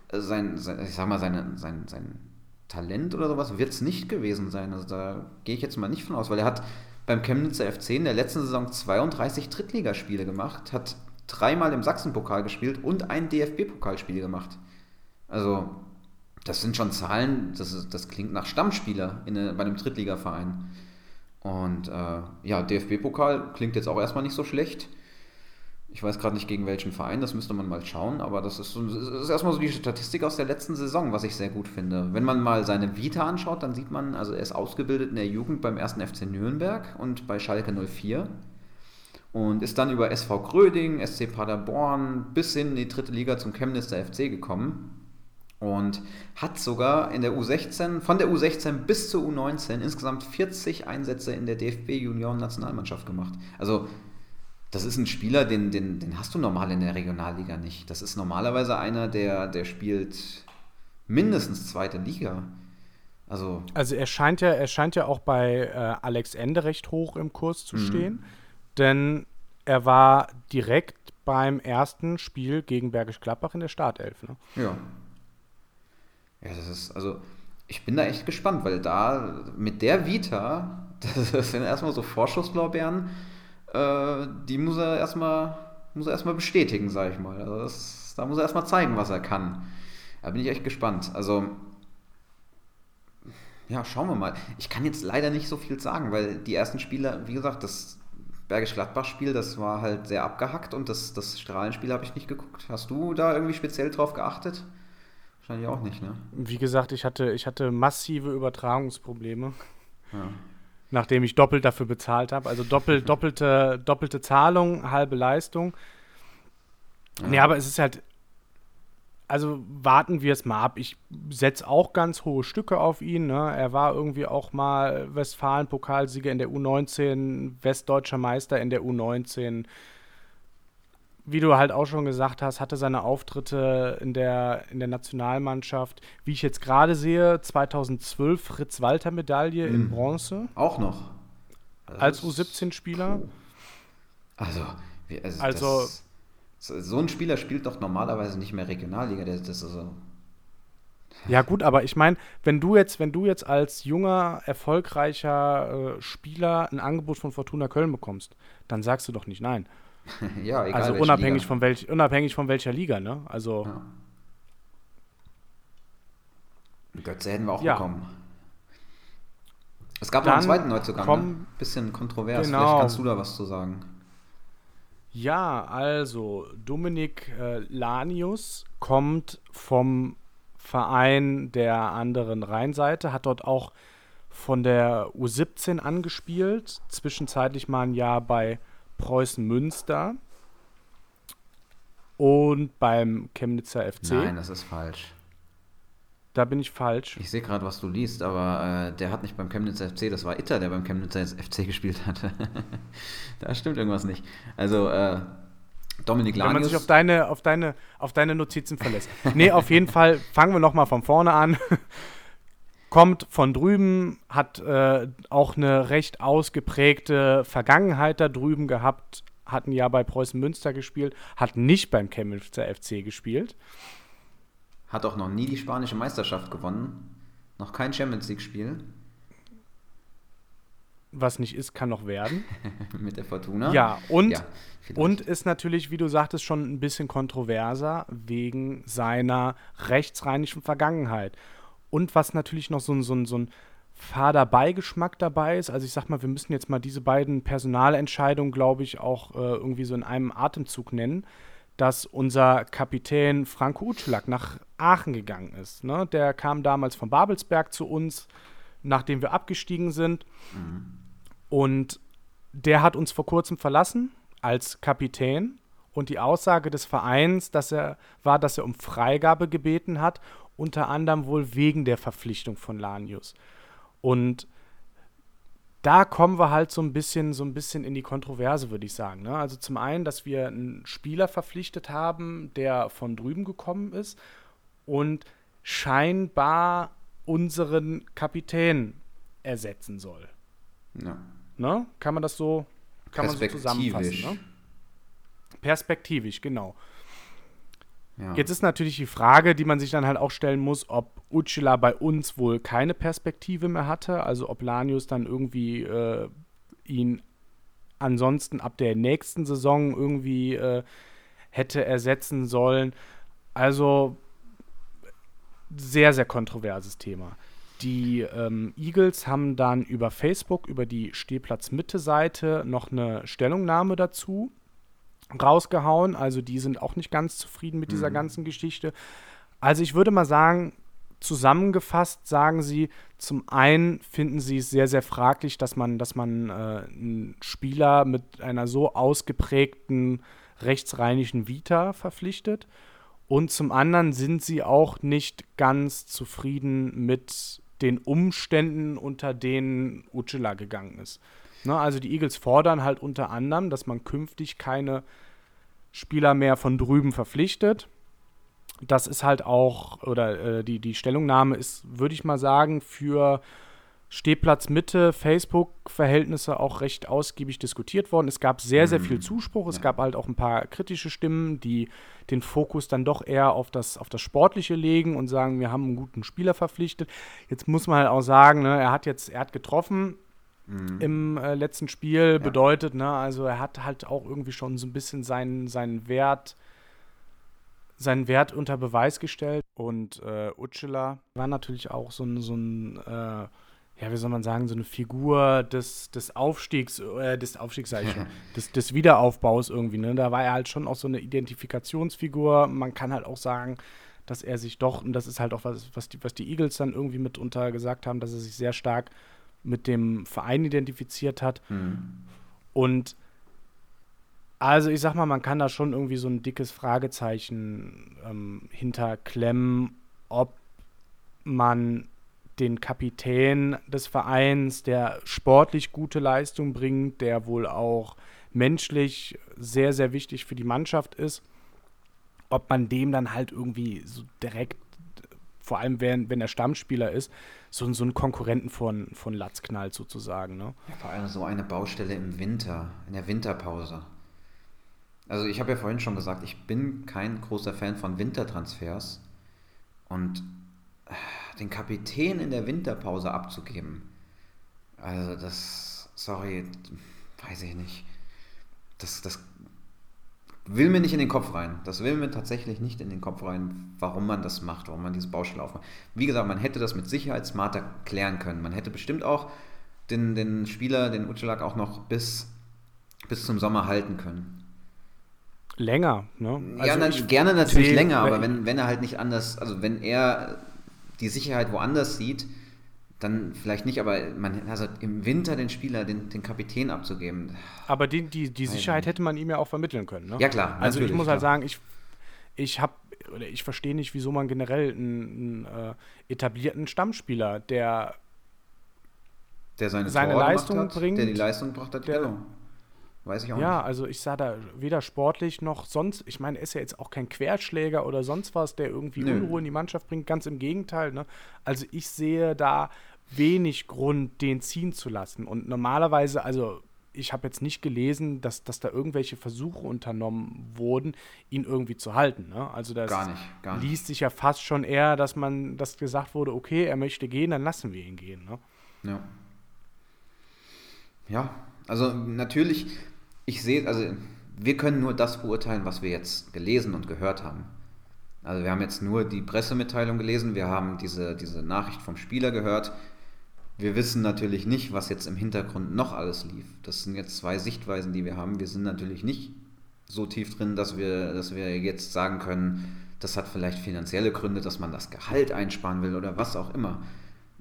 Äh, sein, sein ich sag mal, seine, sein, sein Talent oder sowas wird es nicht gewesen sein. Also da gehe ich jetzt mal nicht von aus, weil er hat beim Chemnitzer FC in der letzten Saison 32 Drittligaspiele gemacht, hat dreimal im Sachsenpokal gespielt und ein DFB-Pokalspiel gemacht. Also das sind schon Zahlen, das, ist, das klingt nach Stammspieler in, bei einem Drittligaverein. Und äh, ja, DFB-Pokal klingt jetzt auch erstmal nicht so schlecht. Ich weiß gerade nicht gegen welchen Verein, das müsste man mal schauen, aber das ist, das ist erstmal so die Statistik aus der letzten Saison, was ich sehr gut finde. Wenn man mal seine Vita anschaut, dann sieht man, also er ist ausgebildet in der Jugend beim 1. FC Nürnberg und bei Schalke 04 und ist dann über SV Gröding, SC Paderborn bis hin in die dritte Liga zum Chemnitzer FC gekommen und hat sogar in der U16, von der U16 bis zur U19 insgesamt 40 Einsätze in der DFB Junioren Nationalmannschaft gemacht. Also das ist ein Spieler, den, den, den hast du normal in der Regionalliga nicht. Das ist normalerweise einer, der, der spielt mindestens zweite Liga. Also, also er scheint ja, er scheint ja auch bei äh, Alex Ende recht hoch im Kurs zu mhm. stehen, denn er war direkt beim ersten Spiel gegen Bergisch Gladbach in der Startelf. Ne? Ja, ja, das ist, also, ich bin da echt gespannt, weil da mit der Vita, das sind erstmal so Vorschusslorbeeren, äh, die muss er erstmal, muss er erstmal bestätigen, sag ich mal. Also das, da muss er erstmal zeigen, was er kann. Da bin ich echt gespannt. Also, ja, schauen wir mal. Ich kann jetzt leider nicht so viel sagen, weil die ersten Spieler, wie gesagt, das, Bergisch Gladbach-Spiel, das war halt sehr abgehackt und das, das Strahlenspiel habe ich nicht geguckt. Hast du da irgendwie speziell drauf geachtet? Wahrscheinlich auch nicht, ne? Wie gesagt, ich hatte, ich hatte massive Übertragungsprobleme. Ja. Nachdem ich doppelt dafür bezahlt habe. Also doppelt, doppelte, doppelte Zahlung, halbe Leistung. Ja. Nee, aber es ist halt. Also warten wir es mal ab. Ich setze auch ganz hohe Stücke auf ihn. Ne? Er war irgendwie auch mal Westfalen-Pokalsieger in der U19, Westdeutscher Meister in der U19 wie du halt auch schon gesagt hast, hatte seine Auftritte in der, in der Nationalmannschaft. Wie ich jetzt gerade sehe, 2012 Fritz-Walter-Medaille mhm. in Bronze. Auch noch. Also als U17-Spieler. Also, also, also das, so ein Spieler spielt doch normalerweise nicht mehr Regionalliga. Das, das ist so. Ja gut, aber ich meine, wenn du jetzt, wenn du jetzt als junger, erfolgreicher äh, Spieler ein Angebot von Fortuna Köln bekommst, dann sagst du doch nicht nein. Ja, egal. Also unabhängig Liga. von, welch, unabhängig von welcher Liga, ne? Also. Ja. Götze hätten wir auch ja. bekommen. Es gab Dann noch einen zweiten Neuzugang, komm, ne? Bisschen kontrovers. Genau. Vielleicht kannst du da was zu sagen. Ja, also Dominik äh, Lanius kommt vom Verein der anderen Rheinseite, hat dort auch von der U17 angespielt, zwischenzeitlich mal ein Jahr bei Preußen Münster und beim Chemnitzer FC. Nein, das ist falsch. Da bin ich falsch. Ich sehe gerade, was du liest, aber äh, der hat nicht beim Chemnitzer FC, das war Itter, der beim Chemnitzer FC gespielt hat. da stimmt irgendwas nicht. Also, äh, Dominik Lanius. Wenn man sich auf deine, auf deine, auf deine Notizen verlässt. nee, auf jeden Fall fangen wir nochmal von vorne an kommt von drüben, hat äh, auch eine recht ausgeprägte Vergangenheit da drüben gehabt, hat ein Jahr bei Preußen Münster gespielt, hat nicht beim Chemnitzer FC gespielt. Hat auch noch nie die spanische Meisterschaft gewonnen, noch kein Champions League-Spiel. Was nicht ist, kann noch werden. Mit der Fortuna. Ja, und, ja, und ist natürlich, wie du sagtest, schon ein bisschen kontroverser wegen seiner rechtsrheinischen Vergangenheit. Und was natürlich noch so ein, so ein, so ein fader Beigeschmack dabei ist. Also ich sag mal, wir müssen jetzt mal diese beiden Personalentscheidungen, glaube ich, auch äh, irgendwie so in einem Atemzug nennen, dass unser Kapitän Franco Utschlag nach Aachen gegangen ist. Ne? Der kam damals von Babelsberg zu uns, nachdem wir abgestiegen sind. Mhm. Und der hat uns vor kurzem verlassen als Kapitän. Und die Aussage des Vereins, dass er war, dass er um Freigabe gebeten hat unter anderem wohl wegen der Verpflichtung von Lanius. Und da kommen wir halt so ein bisschen, so ein bisschen in die Kontroverse, würde ich sagen. Ne? Also zum einen, dass wir einen Spieler verpflichtet haben, der von drüben gekommen ist und scheinbar unseren Kapitän ersetzen soll. Ja. Ne? Kann man das so, kann man so zusammenfassen? Ne? Perspektivisch, genau. Ja. Jetzt ist natürlich die Frage, die man sich dann halt auch stellen muss, ob Ucila bei uns wohl keine Perspektive mehr hatte, also ob Lanius dann irgendwie äh, ihn ansonsten ab der nächsten Saison irgendwie äh, hätte ersetzen sollen. Also sehr, sehr kontroverses Thema. Die ähm, Eagles haben dann über Facebook, über die Stehplatz-Mitte-Seite noch eine Stellungnahme dazu rausgehauen. Also die sind auch nicht ganz zufrieden mit dieser mhm. ganzen Geschichte. Also ich würde mal sagen, zusammengefasst sagen sie, zum einen finden sie es sehr, sehr fraglich, dass man, dass man äh, einen Spieler mit einer so ausgeprägten rechtsrheinischen Vita verpflichtet. Und zum anderen sind sie auch nicht ganz zufrieden mit den Umständen, unter denen Ucela gegangen ist. Ne, also die Eagles fordern halt unter anderem, dass man künftig keine Spieler mehr von drüben verpflichtet. Das ist halt auch, oder äh, die, die Stellungnahme ist, würde ich mal sagen, für Stehplatz Mitte, Facebook-Verhältnisse auch recht ausgiebig diskutiert worden. Es gab sehr, sehr viel mhm. Zuspruch. Es ja. gab halt auch ein paar kritische Stimmen, die den Fokus dann doch eher auf das, auf das Sportliche legen und sagen, wir haben einen guten Spieler verpflichtet. Jetzt muss man halt auch sagen, ne, er hat jetzt, er hat getroffen, mhm. im äh, letzten Spiel ja. bedeutet. Ne? Also er hat halt auch irgendwie schon so ein bisschen seinen, seinen Wert seinen Wert unter Beweis gestellt. Und äh, Ucela war natürlich auch so ein, so ein äh, ja, wie soll man sagen, so eine Figur des, des Aufstiegs, äh, des Aufstiegs, sag ich schon, des, des Wiederaufbaus irgendwie, ne? Da war er halt schon auch so eine Identifikationsfigur. Man kann halt auch sagen, dass er sich doch, und das ist halt auch was, was die, was die Eagles dann irgendwie mitunter gesagt haben, dass er sich sehr stark mit dem Verein identifiziert hat. Mhm. Und also ich sag mal, man kann da schon irgendwie so ein dickes Fragezeichen ähm, hinterklemmen, ob man den Kapitän des Vereins, der sportlich gute Leistung bringt, der wohl auch menschlich sehr, sehr wichtig für die Mannschaft ist, ob man dem dann halt irgendwie so direkt, vor allem wenn, wenn er Stammspieler ist, so, so einen Konkurrenten von, von Latz knallt sozusagen. Ne? Ja, vor allem so eine Baustelle im Winter, in der Winterpause. Also ich habe ja vorhin schon gesagt, ich bin kein großer Fan von Wintertransfers und äh, den Kapitän in der Winterpause abzugeben, also das, sorry, weiß ich nicht. Das, das will mir nicht in den Kopf rein. Das will mir tatsächlich nicht in den Kopf rein, warum man das macht, warum man diese Baustelle aufmacht. Wie gesagt, man hätte das mit Sicherheit smarter klären können. Man hätte bestimmt auch den, den Spieler, den Utschlag, auch noch bis, bis zum Sommer halten können. Länger, ne? Also ja, na, gerne natürlich länger, aber wenn, wenn er halt nicht anders, also wenn er die Sicherheit woanders sieht, dann vielleicht nicht, aber man, also im Winter den Spieler, den, den Kapitän abzugeben. Aber die, die, die Sicherheit hätte man ihm ja auch vermitteln können. Ne? Ja, klar. Also ich muss halt klar. sagen, ich, ich habe oder ich verstehe nicht, wieso man generell einen, einen äh, etablierten Stammspieler, der, der seine, seine Leistung hat, bringt, der die Leistung gebracht hat, der, genau. Weiß ich auch ja, nicht. also ich sah da weder sportlich noch sonst, ich meine, er ist ja jetzt auch kein Querschläger oder sonst was, der irgendwie Nö. Unruhe in die Mannschaft bringt, ganz im Gegenteil. Ne? Also ich sehe da wenig Grund, den ziehen zu lassen. Und normalerweise, also ich habe jetzt nicht gelesen, dass, dass da irgendwelche Versuche unternommen wurden, ihn irgendwie zu halten. Ne? Also das gar nicht, gar nicht. liest sich ja fast schon eher, dass man, dass gesagt wurde, okay, er möchte gehen, dann lassen wir ihn gehen. Ne? Ja. Ja, also natürlich, ich sehe, also wir können nur das beurteilen, was wir jetzt gelesen und gehört haben. Also wir haben jetzt nur die Pressemitteilung gelesen, wir haben diese, diese Nachricht vom Spieler gehört. Wir wissen natürlich nicht, was jetzt im Hintergrund noch alles lief. Das sind jetzt zwei Sichtweisen, die wir haben. Wir sind natürlich nicht so tief drin, dass wir, dass wir jetzt sagen können, das hat vielleicht finanzielle Gründe, dass man das Gehalt einsparen will oder was auch immer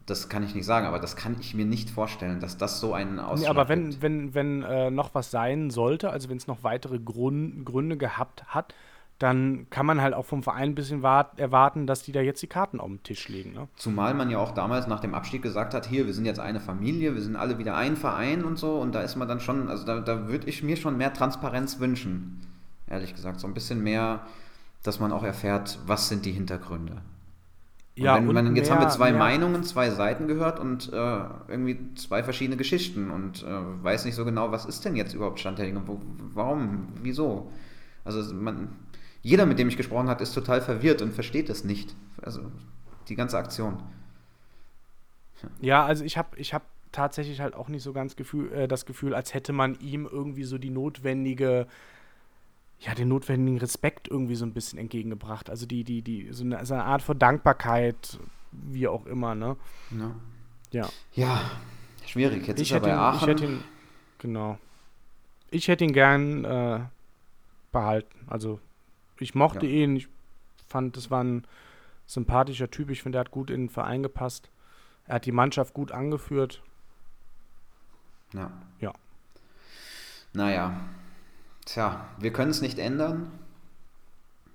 das kann ich nicht sagen, aber das kann ich mir nicht vorstellen, dass das so einen Ausschlag nee, aber wenn, gibt. wenn, wenn äh, noch was sein sollte, also wenn es noch weitere Grund, Gründe gehabt hat, dann kann man halt auch vom Verein ein bisschen erwarten, dass die da jetzt die Karten auf den Tisch legen. Ne? Zumal man ja auch damals nach dem Abstieg gesagt hat, hier, wir sind jetzt eine Familie, wir sind alle wieder ein Verein und so. Und da ist man dann schon, also da, da würde ich mir schon mehr Transparenz wünschen. Ehrlich gesagt, so ein bisschen mehr, dass man auch erfährt, was sind die Hintergründe. Ja, wenn, man, jetzt mehr, haben wir zwei mehr. Meinungen, zwei Seiten gehört und äh, irgendwie zwei verschiedene Geschichten und äh, weiß nicht so genau, was ist denn jetzt überhaupt Stand der Dinge? Wo, warum? Wieso? Also man, jeder, mit dem ich gesprochen habe, ist total verwirrt und versteht es nicht. Also die ganze Aktion. Ja, also ich habe ich hab tatsächlich halt auch nicht so ganz Gefühl, äh, das Gefühl, als hätte man ihm irgendwie so die notwendige ja, den notwendigen Respekt irgendwie so ein bisschen entgegengebracht. Also die, die, die, so eine, so eine Art von Dankbarkeit, wie auch immer, ne? Ja. Ja, ja schwierig. Jetzt ich ist er bei ihn, Aachen. Ich hätte ihn, genau. Ich hätte ihn gern äh, behalten. Also ich mochte ja. ihn, ich fand, das war ein sympathischer Typ. Ich finde, er hat gut in den Verein gepasst. Er hat die Mannschaft gut angeführt. Ja. Ja. Naja, Tja, wir können es nicht ändern.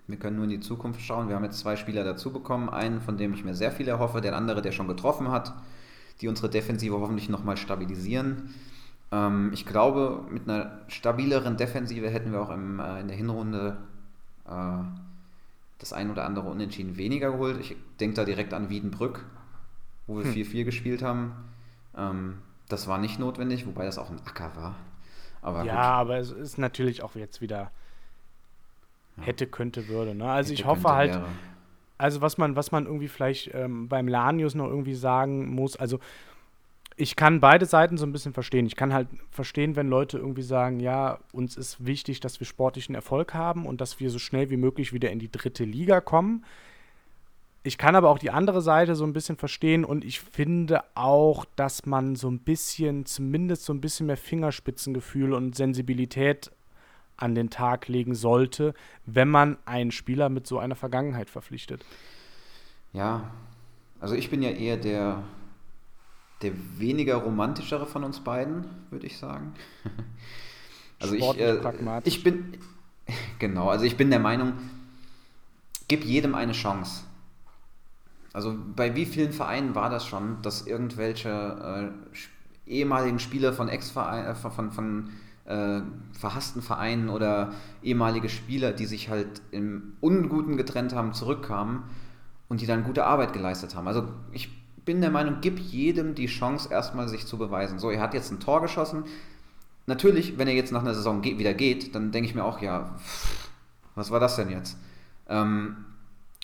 Wir können nur in die Zukunft schauen. Wir haben jetzt zwei Spieler dazu bekommen. Einen, von dem ich mir sehr viel erhoffe, der andere, der schon getroffen hat, die unsere Defensive hoffentlich nochmal stabilisieren. Ähm, ich glaube, mit einer stabileren Defensive hätten wir auch im, äh, in der Hinrunde äh, das ein oder andere Unentschieden weniger geholt. Ich denke da direkt an Wiedenbrück, wo wir 4-4 hm. gespielt haben. Ähm, das war nicht notwendig, wobei das auch ein Acker war. Aber ja, gut. aber es ist natürlich auch jetzt wieder hätte, könnte, würde. Ne? Also hätte, ich hoffe halt, wäre. also was man, was man irgendwie vielleicht ähm, beim Lanius noch irgendwie sagen muss, also ich kann beide Seiten so ein bisschen verstehen. Ich kann halt verstehen, wenn Leute irgendwie sagen, ja, uns ist wichtig, dass wir sportlichen Erfolg haben und dass wir so schnell wie möglich wieder in die dritte Liga kommen Ich kann aber auch die andere Seite so ein bisschen verstehen und ich finde auch, dass man so ein bisschen, zumindest so ein bisschen mehr Fingerspitzengefühl und Sensibilität an den Tag legen sollte, wenn man einen Spieler mit so einer Vergangenheit verpflichtet. Ja, also ich bin ja eher der, der weniger romantischere von uns beiden, würde ich sagen. Also ich, äh, ich bin, genau, also ich bin der Meinung, gib jedem eine Chance. Also bei wie vielen Vereinen war das schon, dass irgendwelche äh, ehemaligen Spieler von Ex-Vereinen, äh, von, von äh, verhassten Vereinen oder ehemalige Spieler, die sich halt im Unguten getrennt haben, zurückkamen und die dann gute Arbeit geleistet haben. Also ich bin der Meinung, gib jedem die Chance, erstmal sich zu beweisen. So, er hat jetzt ein Tor geschossen. Natürlich, wenn er jetzt nach einer Saison geht, wieder geht, dann denke ich mir auch, ja, was war das denn jetzt? Ähm,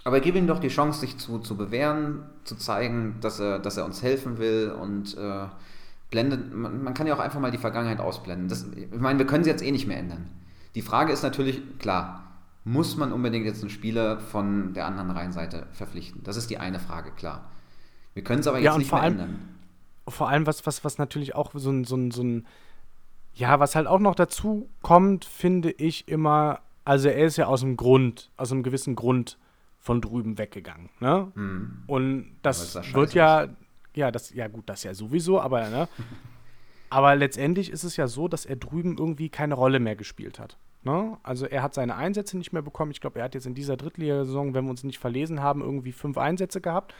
aber gib ihm doch die Chance, sich zu, zu bewähren, zu zeigen, dass er, dass er uns helfen will und äh, blendet, man, man, kann ja auch einfach mal die Vergangenheit ausblenden. Das, ich meine, wir können sie jetzt eh nicht mehr ändern. Die Frage ist natürlich, klar, muss man unbedingt jetzt einen Spieler von der anderen Reihenseite verpflichten? Das ist die eine Frage, klar. Wir können es aber jetzt ja, nicht mehr allem, ändern. Vor allem, was, was, was natürlich auch so ein, so, ein, so ein, ja, was halt auch noch dazu kommt, finde ich immer, also er ist ja aus dem Grund, aus einem gewissen Grund von drüben weggegangen. Ne? Hm. Und das, das wird ja, ja, das, ja gut, das ja sowieso, aber, ne? aber letztendlich ist es ja so, dass er drüben irgendwie keine Rolle mehr gespielt hat. Ne? Also er hat seine Einsätze nicht mehr bekommen. Ich glaube, er hat jetzt in dieser Drittligasaison, wenn wir uns nicht verlesen haben, irgendwie fünf Einsätze gehabt.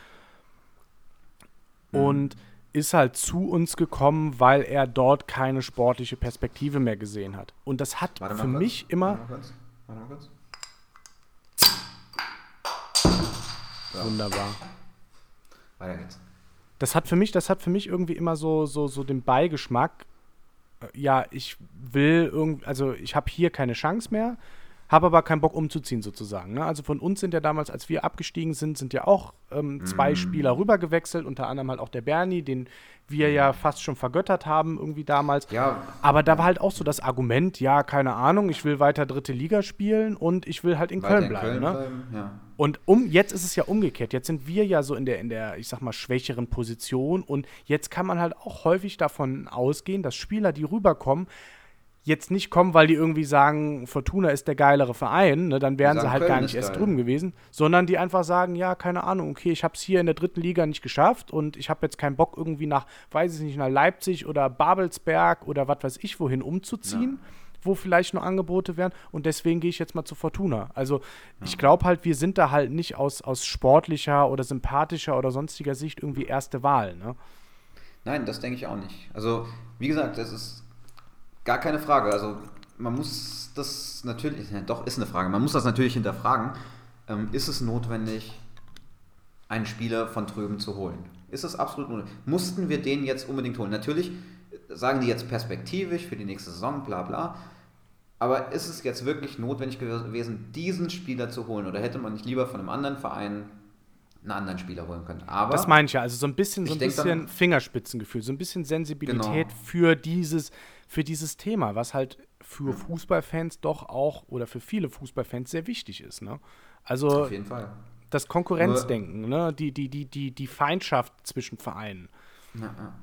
Mhm. Und ist halt zu uns gekommen, weil er dort keine sportliche Perspektive mehr gesehen hat. Und das hat für kurz. mich immer. Warte mal kurz. Warte mal kurz. Wunderbar. Weiter geht's das hat für mich, das hat für mich irgendwie immer so, so, so den Beigeschmack. Äh, ja, ich will irgendwie, also ich habe hier keine Chance mehr, habe aber keinen Bock umzuziehen sozusagen. Ne? Also von uns sind ja damals, als wir abgestiegen sind, sind ja auch ähm, zwei mm. Spieler rübergewechselt, unter anderem halt auch der Bernie, den wir ja fast schon vergöttert haben irgendwie damals. Ja. Aber da war halt auch so das Argument, ja, keine Ahnung, ich will weiter dritte Liga spielen und ich will halt in weiter Köln bleiben. In Köln ne? bleiben ja. Und um, jetzt ist es ja umgekehrt. Jetzt sind wir ja so in der, in der, ich sag mal, schwächeren Position und jetzt kann man halt auch häufig davon ausgehen, dass Spieler, die rüberkommen, jetzt nicht kommen, weil die irgendwie sagen, Fortuna ist der geilere Verein, ne, dann wären sie halt Köln gar nicht erst geil. drüben gewesen, sondern die einfach sagen, ja, keine Ahnung, okay, ich habe es hier in der dritten Liga nicht geschafft und ich habe jetzt keinen Bock irgendwie nach, weiß ich nicht, nach Leipzig oder Babelsberg oder was weiß ich wohin umzuziehen. Ja. wo vielleicht noch Angebote wären und deswegen gehe ich jetzt mal zu Fortuna. Also ja. ich glaube halt, wir sind da halt nicht aus, aus sportlicher oder sympathischer oder sonstiger Sicht irgendwie erste Wahl. Ne? Nein, das denke ich auch nicht. Also wie gesagt, das ist Gar keine Frage. Also man muss das natürlich, ja, doch ist eine Frage, man muss das natürlich hinterfragen. Ähm, ist es notwendig, einen Spieler von drüben zu holen? Ist es absolut notwendig? Mussten wir den jetzt unbedingt holen? Natürlich sagen die jetzt perspektivisch für die nächste Saison, bla bla. Aber ist es jetzt wirklich notwendig gewesen, diesen Spieler zu holen? Oder hätte man nicht lieber von einem anderen Verein einen anderen Spieler holen können? Aber das meine ich ja. Also so ein bisschen, so ein bisschen dann, Fingerspitzengefühl, so ein bisschen Sensibilität genau. für dieses für dieses Thema, was halt für Fußballfans doch auch oder für viele Fußballfans sehr wichtig ist. Ne? Also Auf jeden Fall. das Konkurrenzdenken, ne? die, die, die, die, die Feindschaft zwischen Vereinen. Ja, ja.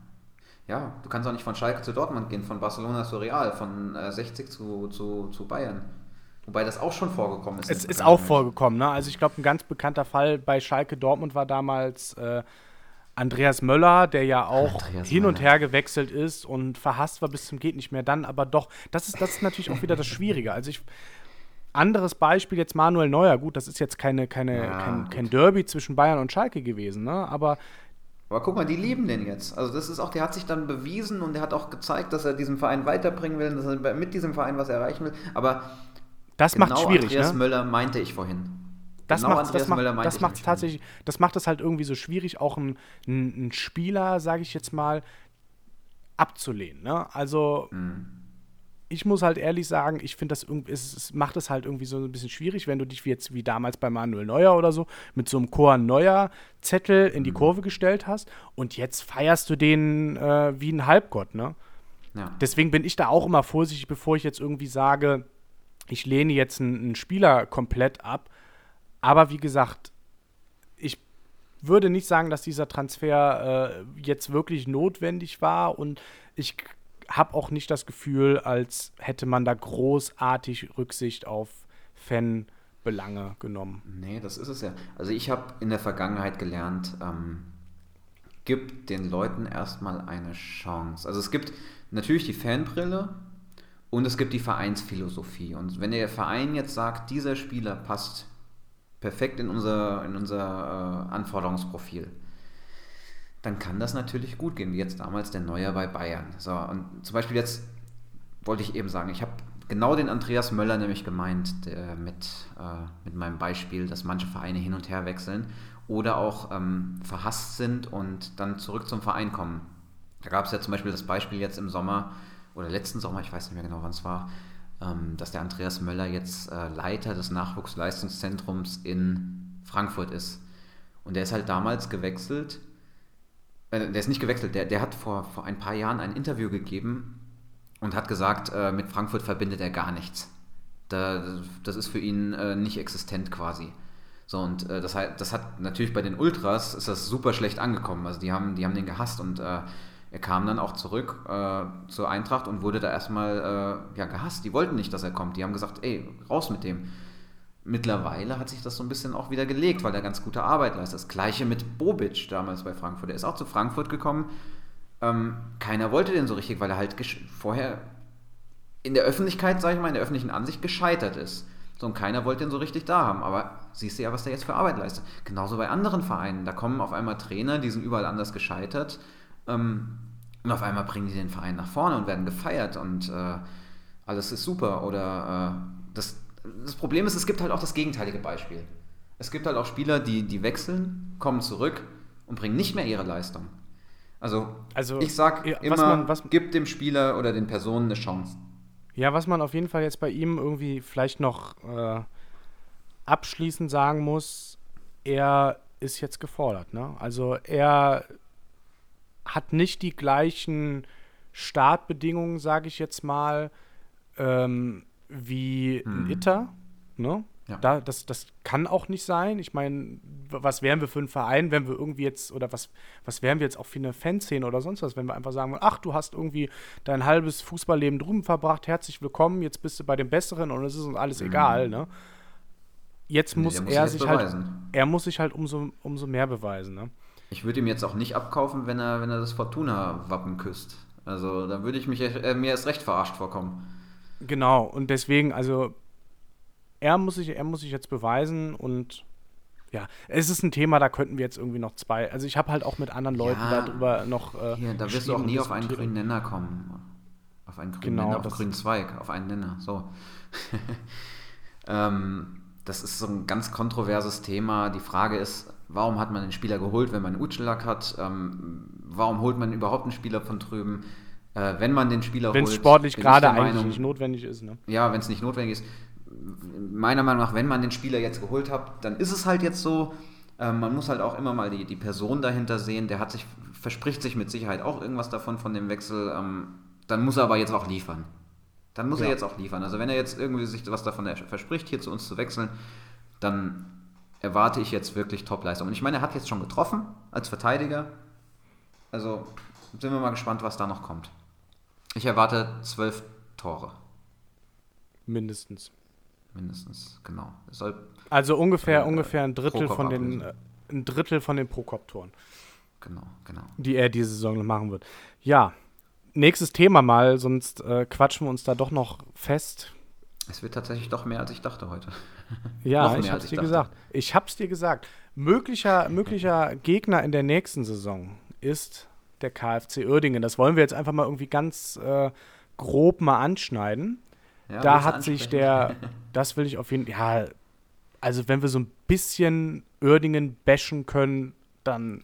ja, du kannst auch nicht von Schalke zu Dortmund gehen, von Barcelona zu Real, von äh, 60 zu, zu, zu Bayern. Wobei das auch schon vorgekommen ist. Es ist auch vorgekommen, ne? Also ich glaube, ein ganz bekannter Fall bei Schalke Dortmund war damals äh, Andreas Möller, der ja auch Andreas hin und her gewechselt ist und verhasst war bis zum geht nicht mehr, dann aber doch, das ist, das ist natürlich auch wieder das Schwierige. Also ich, anderes Beispiel jetzt Manuel Neuer, gut, das ist jetzt keine, keine, ja, kein, kein, Derby zwischen Bayern und Schalke gewesen, ne? aber aber guck mal, die lieben den jetzt. Also das ist auch, der hat sich dann bewiesen und der hat auch gezeigt, dass er diesen Verein weiterbringen will, dass er mit diesem Verein was erreichen will. Aber das genau macht schwierig. Andreas ne? Möller meinte ich vorhin. Das genau macht das macht, das macht tatsächlich, das macht es halt irgendwie so schwierig, auch einen ein Spieler, sage ich jetzt mal, abzulehnen. Ne? Also mhm. ich muss halt ehrlich sagen, ich finde das irgendwie, es, es, macht es halt irgendwie so ein bisschen schwierig, wenn du dich wie jetzt wie damals bei Manuel Neuer oder so mit so einem Chor Neuer Zettel in die mhm. Kurve gestellt hast und jetzt feierst du den äh, wie ein Halbgott. Ne? Ja. Deswegen bin ich da auch immer vorsichtig, bevor ich jetzt irgendwie sage, ich lehne jetzt einen, einen Spieler komplett ab, aber wie gesagt, ich würde nicht sagen, dass dieser Transfer äh, jetzt wirklich notwendig war und ich habe auch nicht das Gefühl, als hätte man da großartig Rücksicht auf Fanbelange genommen. Nee, das ist es ja. Also ich habe in der Vergangenheit gelernt, ähm, gib den Leuten erstmal eine Chance. Also es gibt natürlich die Fanbrille und es gibt die Vereinsphilosophie. Und wenn der Verein jetzt sagt, dieser Spieler passt perfekt in unser, in unser äh, Anforderungsprofil, dann kann das natürlich gut gehen, wie jetzt damals der Neuer bei Bayern. So, und zum Beispiel jetzt wollte ich eben sagen, ich habe genau den Andreas Möller nämlich gemeint der, mit, äh, mit meinem Beispiel, dass manche Vereine hin und her wechseln oder auch ähm, verhasst sind und dann zurück zum Verein kommen. Da gab es ja zum Beispiel das Beispiel jetzt im Sommer oder letzten Sommer, ich weiß nicht mehr genau, wann es war, dass der Andreas Möller jetzt äh, Leiter des Nachwuchsleistungszentrums in Frankfurt ist. Und der ist halt damals gewechselt äh, der ist nicht gewechselt, der, der hat vor, vor ein paar Jahren ein Interview gegeben und hat gesagt, äh, mit Frankfurt verbindet er gar nichts. Da, das ist für ihn äh, nicht existent quasi. So, und äh, das, das hat natürlich bei den Ultras ist das super schlecht angekommen. Also die haben, die haben den gehasst und er kam dann auch zurück äh, zur Eintracht und wurde da erstmal ja, gehasst. Die wollten nicht, dass er kommt. Die haben gesagt, ey, raus mit dem. Mittlerweile hat sich das so ein bisschen auch wieder gelegt, weil er ganz gute Arbeit leistet. Das gleiche mit Bobic damals bei Frankfurt. Er ist auch zu Frankfurt gekommen. Ähm, keiner wollte den so richtig, weil er halt vorher in der Öffentlichkeit, sage ich mal, in der öffentlichen Ansicht gescheitert ist. So, und keiner wollte den so richtig da haben. Aber siehst du ja, was der jetzt für Arbeit leistet. Genauso bei anderen Vereinen. Da kommen auf einmal Trainer, die sind überall anders gescheitert. Ähm, und auf einmal bringen die den Verein nach vorne und werden gefeiert und äh, alles ist super. Oder äh, das, das Problem ist, es gibt halt auch das gegenteilige Beispiel. Es gibt halt auch Spieler, die, die wechseln, kommen zurück und bringen nicht mehr ihre Leistung. Also, also ich sag ja, immer, man, was, gib dem Spieler oder den Personen eine Chance. Ja, was man auf jeden Fall jetzt bei ihm irgendwie vielleicht noch äh, abschließend sagen muss, er ist jetzt gefordert. Ne? Also er hat nicht die gleichen Startbedingungen, sage ich jetzt mal. Ähm, wie ein hm. Itter. Ne? Ja. Da, das, das kann auch nicht sein. Ich meine, was wären wir für ein Verein, wenn wir irgendwie jetzt, oder was, was wären wir jetzt auch für eine Fanszene oder sonst was, wenn wir einfach sagen, ach, du hast irgendwie dein halbes Fußballleben drüben verbracht, herzlich willkommen, jetzt bist du bei dem Besseren und es ist uns alles mhm. egal, ne? Jetzt muss, nee, muss er sich halt beweisen. halt, er muss sich halt umso, umso mehr beweisen, ne? Ich würde ihm jetzt auch nicht abkaufen, wenn er, wenn er das Fortuna-Wappen küsst. Also da würde ich mich äh, mir erst recht verarscht vorkommen. Genau, und deswegen, also er muss sich, er muss sich jetzt beweisen und ja, es ist ein Thema, da könnten wir jetzt irgendwie noch zwei. Also ich habe halt auch mit anderen Leuten ja, darüber noch. Äh, hier, da wirst du auch nie auf einen grünen Nenner kommen. Auf einen grünen genau, Nenner, auf einen grünen Zweig, auf einen Nenner. So. ähm, das ist so ein ganz kontroverses Thema. Die Frage ist, warum hat man den Spieler geholt, wenn man einen Utschelak hat? Ähm, warum holt man überhaupt einen Spieler von drüben? äh, wenn man den Spieler Wenn es sportlich gerade eigentlich nicht notwendig ist. Ne? Ja, wenn es nicht notwendig ist. Meiner Meinung nach, wenn man den Spieler jetzt geholt hat, dann ist es halt jetzt so. Ähm, man muss halt auch immer mal die, die Person dahinter sehen. Der hat sich, verspricht sich mit Sicherheit auch irgendwas davon von dem Wechsel. Ähm, dann muss er aber jetzt auch liefern. Dann muss ja. er jetzt auch liefern. Also wenn er jetzt irgendwie sich was davon verspricht, hier zu uns zu wechseln, dann erwarte ich jetzt wirklich Top-Leistung. Und ich meine, er hat jetzt schon getroffen als Verteidiger. Also sind wir mal gespannt, was da noch kommt. Ich erwarte zwölf Tore. Mindestens. Mindestens, genau. also ungefähr, äh, ungefähr ein Drittel von den äh, ein Drittel von den Pro-Cop-Toren. Genau, genau. Die er diese Saison machen wird. Ja, nächstes Thema mal, sonst äh, quatschen wir uns da doch noch fest. Es wird tatsächlich doch mehr, als ich dachte heute. Ja, ich hab's dir dachte. gesagt. Ich hab's dir gesagt. Möglicher, möglicher Gegner in der nächsten Saison ist der KfC Uerdingen. Das wollen wir jetzt einfach mal irgendwie ganz äh, grob mal anschneiden. Ja, da hat sich der, das will ich auf jeden Fall, ja, also wenn wir so ein bisschen Uerdingen bashen können, dann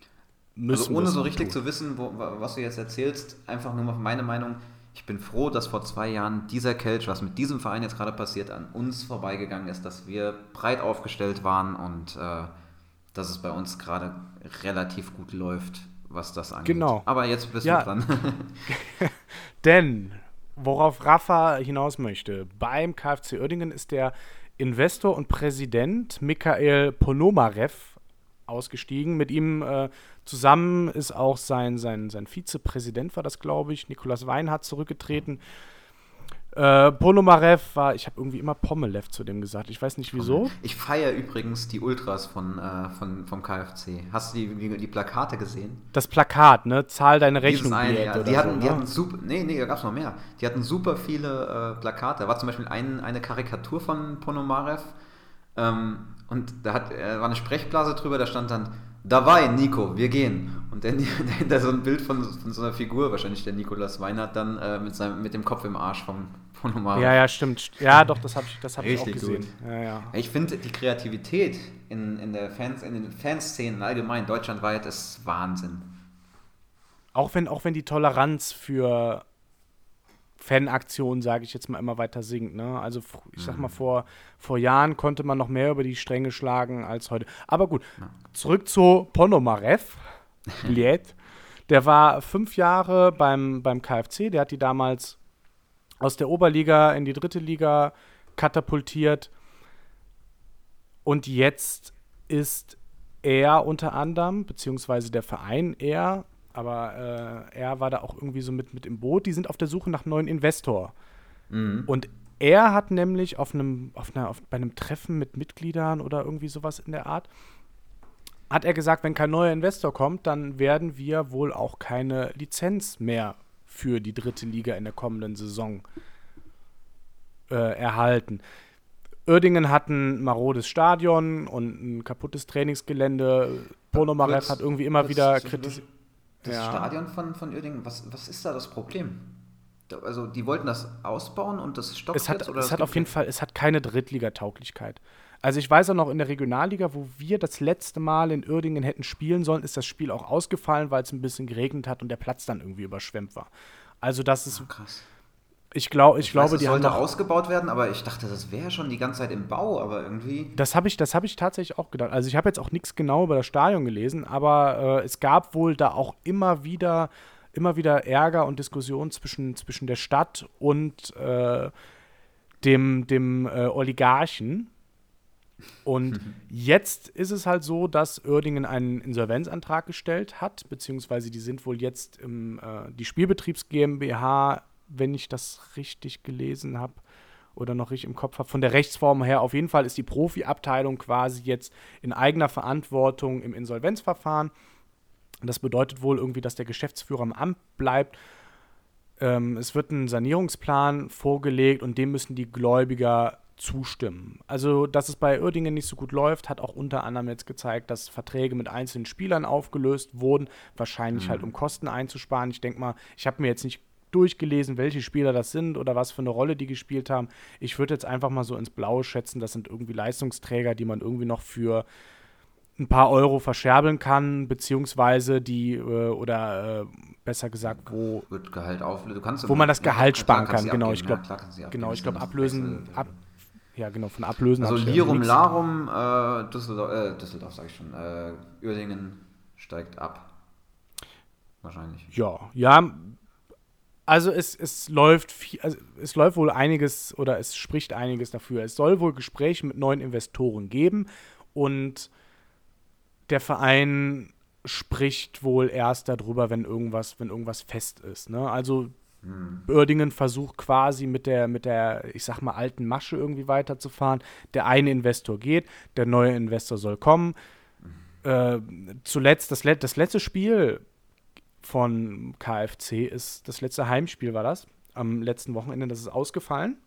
müssen wir Also ohne so richtig tun. zu wissen, wo, was du jetzt erzählst, einfach nur mal meine Meinung. Ich bin froh, dass vor zwei Jahren dieser Kelch, was mit diesem Verein jetzt gerade passiert, an uns vorbeigegangen ist, dass wir breit aufgestellt waren und äh, dass es bei uns gerade relativ gut läuft was das angeht. Genau. Aber jetzt bist ja. du dran. Denn, worauf Rafa hinaus möchte, beim KfC Oerdingen ist der Investor und Präsident Mikhail Ponomarev ausgestiegen. Mit ihm äh, zusammen ist auch sein, sein, sein Vizepräsident, war das, glaube ich, Nikolaus Weinhardt zurückgetreten. Äh, Ponomarev war, ich habe irgendwie immer Pomelev zu dem gesagt. Ich weiß nicht wieso. Ich feiere übrigens die Ultras von, äh, von, vom KFC. Hast du die, die, die, Plakate gesehen? Das Plakat, ne? Zahl deine Rechnung. Eine, ja. die, hatten, so, die ne? hatten super, nee, nee, da gab es noch mehr. Die hatten super viele äh, Plakate. Da war zum Beispiel ein, eine Karikatur von Ponomarev. Ähm, und da hat, äh, war eine Sprechblase drüber, da stand dann, dabei, Nico, wir gehen. Und dann dahinter so ein Bild von, von, so einer Figur, wahrscheinlich der Nikolas Weinert, dann äh, mit, seinem, mit dem Kopf im Arsch vom, von Omar. Ja, ja, stimmt. Ja, doch, das habe ich, das hab ich auch gesehen. Ja, ja. Ich finde, die Kreativität in, in, der Fans, in den Fanszenen allgemein deutschlandweit ist Wahnsinn. Auch wenn, auch wenn die Toleranz für Fanaktionen, sage ich jetzt mal, immer weiter sinkt. Ne? Also ich sag mal, mhm. vor, vor Jahren konnte man noch mehr über die Stränge schlagen als heute. Aber gut, ja. zurück zu Ponomarev. Bliet. Der war fünf Jahre beim, beim KfC, der hat die damals aus der Oberliga in die dritte Liga katapultiert. Und jetzt ist er unter anderem, beziehungsweise der Verein er, aber äh, er war da auch irgendwie so mit, mit im Boot. Die sind auf der Suche nach neuen Investor. Mhm. Und er hat nämlich auf einem, auf einer, auf, bei einem Treffen mit Mitgliedern oder irgendwie sowas in der Art, hat er gesagt, wenn kein neuer Investor kommt, dann werden wir wohl auch keine Lizenz mehr für die dritte Liga in der kommenden Saison äh, erhalten. Uerdingen hat ein marodes Stadion und ein kaputtes Trainingsgelände. Ponomarev hat irgendwie immer wieder kritisiert. Das ja. Stadion von, von Uerdingen, was, was ist da das Problem? Also die wollten das ausbauen und das stoppt es hat, jetzt, oder es hat auf jeden Fall, es hat keine Drittligatauglichkeit. Also ich weiß auch noch in der Regionalliga, wo wir das letzte Mal in Uerdingen hätten spielen sollen, ist das Spiel auch ausgefallen, weil es ein bisschen geregnet hat und der Platz dann irgendwie überschwemmt war. Also das ist. Oh, krass. Ich, glaub, ich, ich glaube, weiß, das die sollte haben ausgebaut werden, aber ich dachte, das wäre schon die ganze Zeit im Bau, aber irgendwie. Das habe ich, hab ich tatsächlich auch gedacht. Also ich habe jetzt auch nichts genau über das Stadion gelesen, aber äh, es gab wohl da auch immer wieder, immer wieder Ärger und Diskussionen zwischen, zwischen der Stadt und äh, dem, dem äh, Oligarchen, und jetzt ist es halt so, dass Oerdingen einen Insolvenzantrag gestellt hat, beziehungsweise die sind wohl jetzt im, äh, die Spielbetriebs GmbH, wenn ich das richtig gelesen habe oder noch richtig im Kopf habe, von der Rechtsform her, auf jeden Fall ist die Profiabteilung quasi jetzt in eigener Verantwortung im Insolvenzverfahren. Das bedeutet wohl irgendwie, dass der Geschäftsführer im Amt bleibt. Ähm, es wird ein Sanierungsplan vorgelegt und dem müssen die Gläubiger zustimmen. Also, dass es bei Uerdingen nicht so gut läuft, hat auch unter anderem jetzt gezeigt, dass Verträge mit einzelnen Spielern aufgelöst wurden, wahrscheinlich halt, mhm. halt um Kosten einzusparen. Ich denke mal, ich habe mir jetzt nicht durchgelesen, welche Spieler das sind oder was für eine Rolle die gespielt haben. Ich würde jetzt einfach mal so ins Blaue schätzen, das sind irgendwie Leistungsträger, die man irgendwie noch für ein paar Euro verscherbeln kann, beziehungsweise die, äh, oder äh, besser gesagt, wo, wird Gehalt auf, du kannst wo man das Gehalt sparen kann. Genau, ich glaube, genau, ich glaube, ablösen, ab, ja, genau, von Ablösen. Also Lirum Larum, äh, Düsseldorf, äh, Düsseldorf sage ich schon, äh, Uerdingen steigt ab. Wahrscheinlich. Ja, ja. Also es, es läuft viel, also es läuft wohl einiges oder es spricht einiges dafür. Es soll wohl Gespräche mit neuen Investoren geben und der Verein spricht wohl erst darüber, wenn irgendwas, wenn irgendwas fest ist. Ne? Also hm. Oerdingen versucht quasi mit der, mit der, ich sag mal, alten Masche irgendwie weiterzufahren. Der eine Investor geht, der neue Investor soll kommen. Äh, zuletzt, das, das letzte Spiel von KFC ist, das letzte Heimspiel war das, am letzten Wochenende, das ist ausgefallen.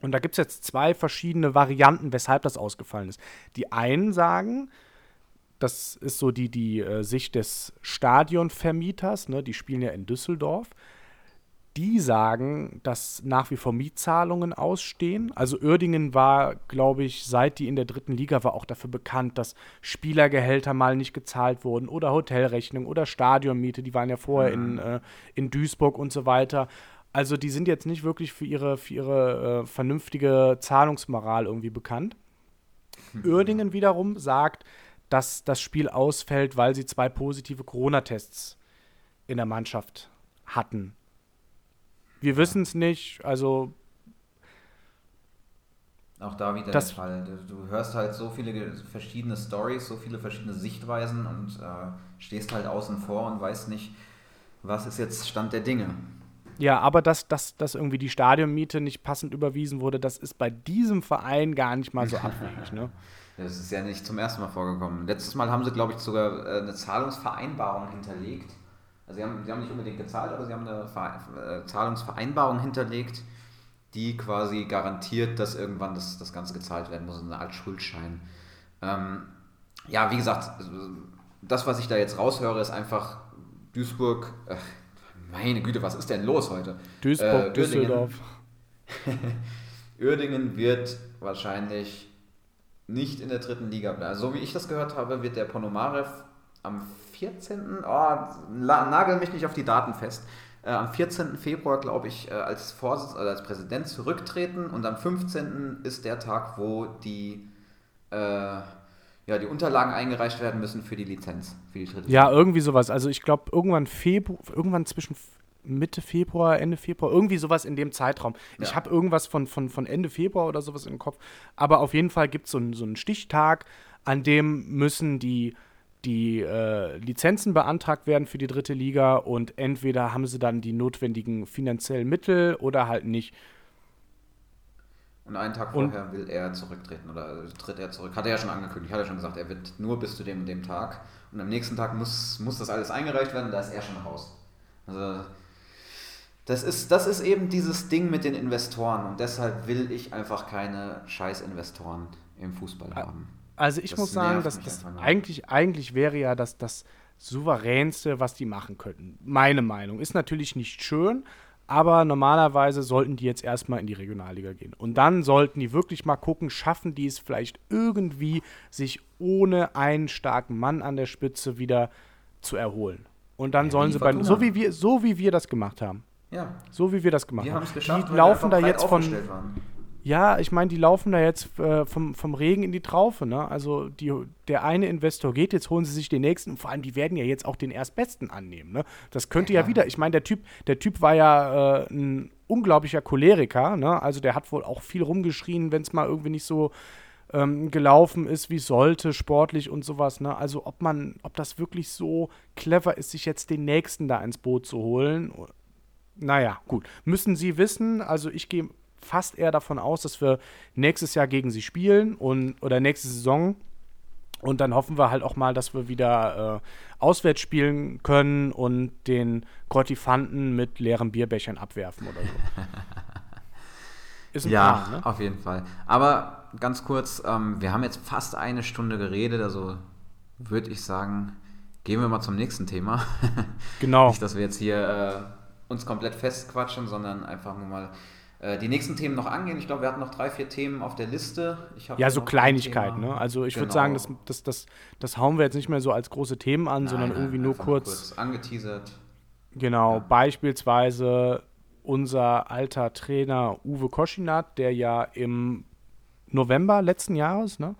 Und da gibt es jetzt zwei verschiedene Varianten, weshalb das ausgefallen ist. Die einen sagen, das ist so die, die äh, Sicht des Stadionvermieters, ne, die spielen ja in Düsseldorf die sagen, dass nach wie vor Mietzahlungen ausstehen. Also Uerdingen war, glaube ich, seit die in der dritten Liga war, auch dafür bekannt, dass Spielergehälter mal nicht gezahlt wurden oder Hotelrechnung oder Stadionmiete. Die waren ja vorher mhm. in, äh, in Duisburg und so weiter. Also die sind jetzt nicht wirklich für ihre, für ihre äh, vernünftige Zahlungsmoral irgendwie bekannt. Mhm. Wiederum sagt, dass das Spiel ausfällt, weil sie zwei positive Corona-Tests in der Mannschaft hatten. Wir wissen es nicht, also. Auch da wieder das, der Fall. Du, hörst halt so viele verschiedene Stories, so viele verschiedene Sichtweisen und äh, stehst halt außen vor und weißt nicht, was ist jetzt Stand der Dinge. Ja, aber dass, dass, dass irgendwie die Stadionmiete nicht passend überwiesen wurde, das ist bei diesem Verein gar nicht mal so abwegig. Ne? Das ist ja nicht zum ersten Mal vorgekommen. Letztes Mal haben sie, glaube ich, sogar äh, eine Zahlungsvereinbarung hinterlegt. Also sie haben, sie haben nicht unbedingt gezahlt, aber sie haben eine äh, Zahlungsvereinbarung hinterlegt, die quasi garantiert, dass irgendwann das, das Ganze gezahlt werden muss, eine Art Schuldschein. Ähm, ja, wie gesagt, das, was ich da jetzt raushöre, ist einfach Duisburg. Äh, meine Güte, was ist denn los heute? Duisburg, äh, Düsseldorf. Uerdingen wird wahrscheinlich nicht in der dritten Liga bleiben. Also, so wie ich das gehört habe, wird der Ponomarev am 14. Oh, nagel mich nicht auf die Daten fest. Äh, am 14. Februar, glaube ich, äh, als Vorsitz oder als Präsident zurücktreten und am 15. ist der Tag, wo die, äh, ja, die Unterlagen eingereicht werden müssen für die Lizenz. Für die dritte ja, irgendwie sowas. Also ich glaube, irgendwann Februar, irgendwann zwischen Mitte Februar, Ende Februar, irgendwie sowas in dem Zeitraum. Ja. Ich habe irgendwas von, von, von Ende Februar oder sowas im Kopf. Aber auf jeden Fall gibt es so, so einen Stichtag, an dem müssen die die äh, Lizenzen beantragt werden für die dritte Liga und entweder haben sie dann die notwendigen finanziellen Mittel oder halt nicht. Und einen Tag vorher und, will er zurücktreten oder tritt er zurück. Hat er ja schon angekündigt, hat er schon gesagt, er wird nur bis zu dem und dem Tag. Und am nächsten Tag muss, muss das alles eingereicht werden, da ist er schon raus. Also das ist, das ist eben dieses Ding mit den Investoren und deshalb will ich einfach keine Scheiß-Investoren im Fußball haben. Also ich das muss sagen, dass das eigentlich, eigentlich wäre ja das, das souveränste, was die machen könnten. Meine Meinung. Ist natürlich nicht schön, aber normalerweise sollten die jetzt erstmal in die Regionalliga gehen. Und dann sollten die wirklich mal gucken, schaffen die es vielleicht irgendwie, sich ohne einen starken Mann an der Spitze wieder zu erholen. Und dann ja, sollen sie bei, so wie wir, so wie wir das gemacht haben. Ja. So wie wir das gemacht wir haben. Geschafft, die laufen da jetzt von. Waren. Ja, ich meine, die laufen da jetzt äh, vom, vom Regen in die Traufe. Ne? Also die, der eine Investor geht, jetzt holen sie sich den nächsten. Und vor allem, die werden ja jetzt auch den Erstbesten annehmen. Ne? Das könnte ja, ja wieder. Ich meine, der Typ, der Typ war ja äh, ein unglaublicher Choleriker. Ne? Also der hat wohl auch viel rumgeschrien, wenn es mal irgendwie nicht so ähm, gelaufen ist, wie es sollte, sportlich und sowas. Ne? Also ob man, ob das wirklich so clever ist, sich jetzt den nächsten da ins Boot zu holen. Naja, gut. Müssen Sie wissen, also ich gehe fast eher davon aus, dass wir nächstes Jahr gegen sie spielen und oder nächste Saison. Und dann hoffen wir halt auch mal, dass wir wieder äh, auswärts spielen können und den Grottifanten mit leeren Bierbechern abwerfen oder so. Ist ein ja, Plan, ne? auf jeden Fall. Aber ganz kurz, ähm, wir haben jetzt fast eine Stunde geredet, also würde ich sagen, gehen wir mal zum nächsten Thema. Genau. Nicht, dass wir jetzt hier äh, uns komplett festquatschen, sondern einfach nur mal die nächsten Themen noch angehen. Ich glaube, wir hatten noch drei, vier Themen auf der Liste. ja, so Kleinigkeiten. Ne? Also ich genau. würde sagen, das, das, das, das hauen wir jetzt nicht mehr so als große Themen an, nein, sondern nein, irgendwie nur kurz, kurz, angeteasert. Genau, ja. beispielsweise unser alter Trainer Uwe Koschinat, der ja im November letzten Jahres ne,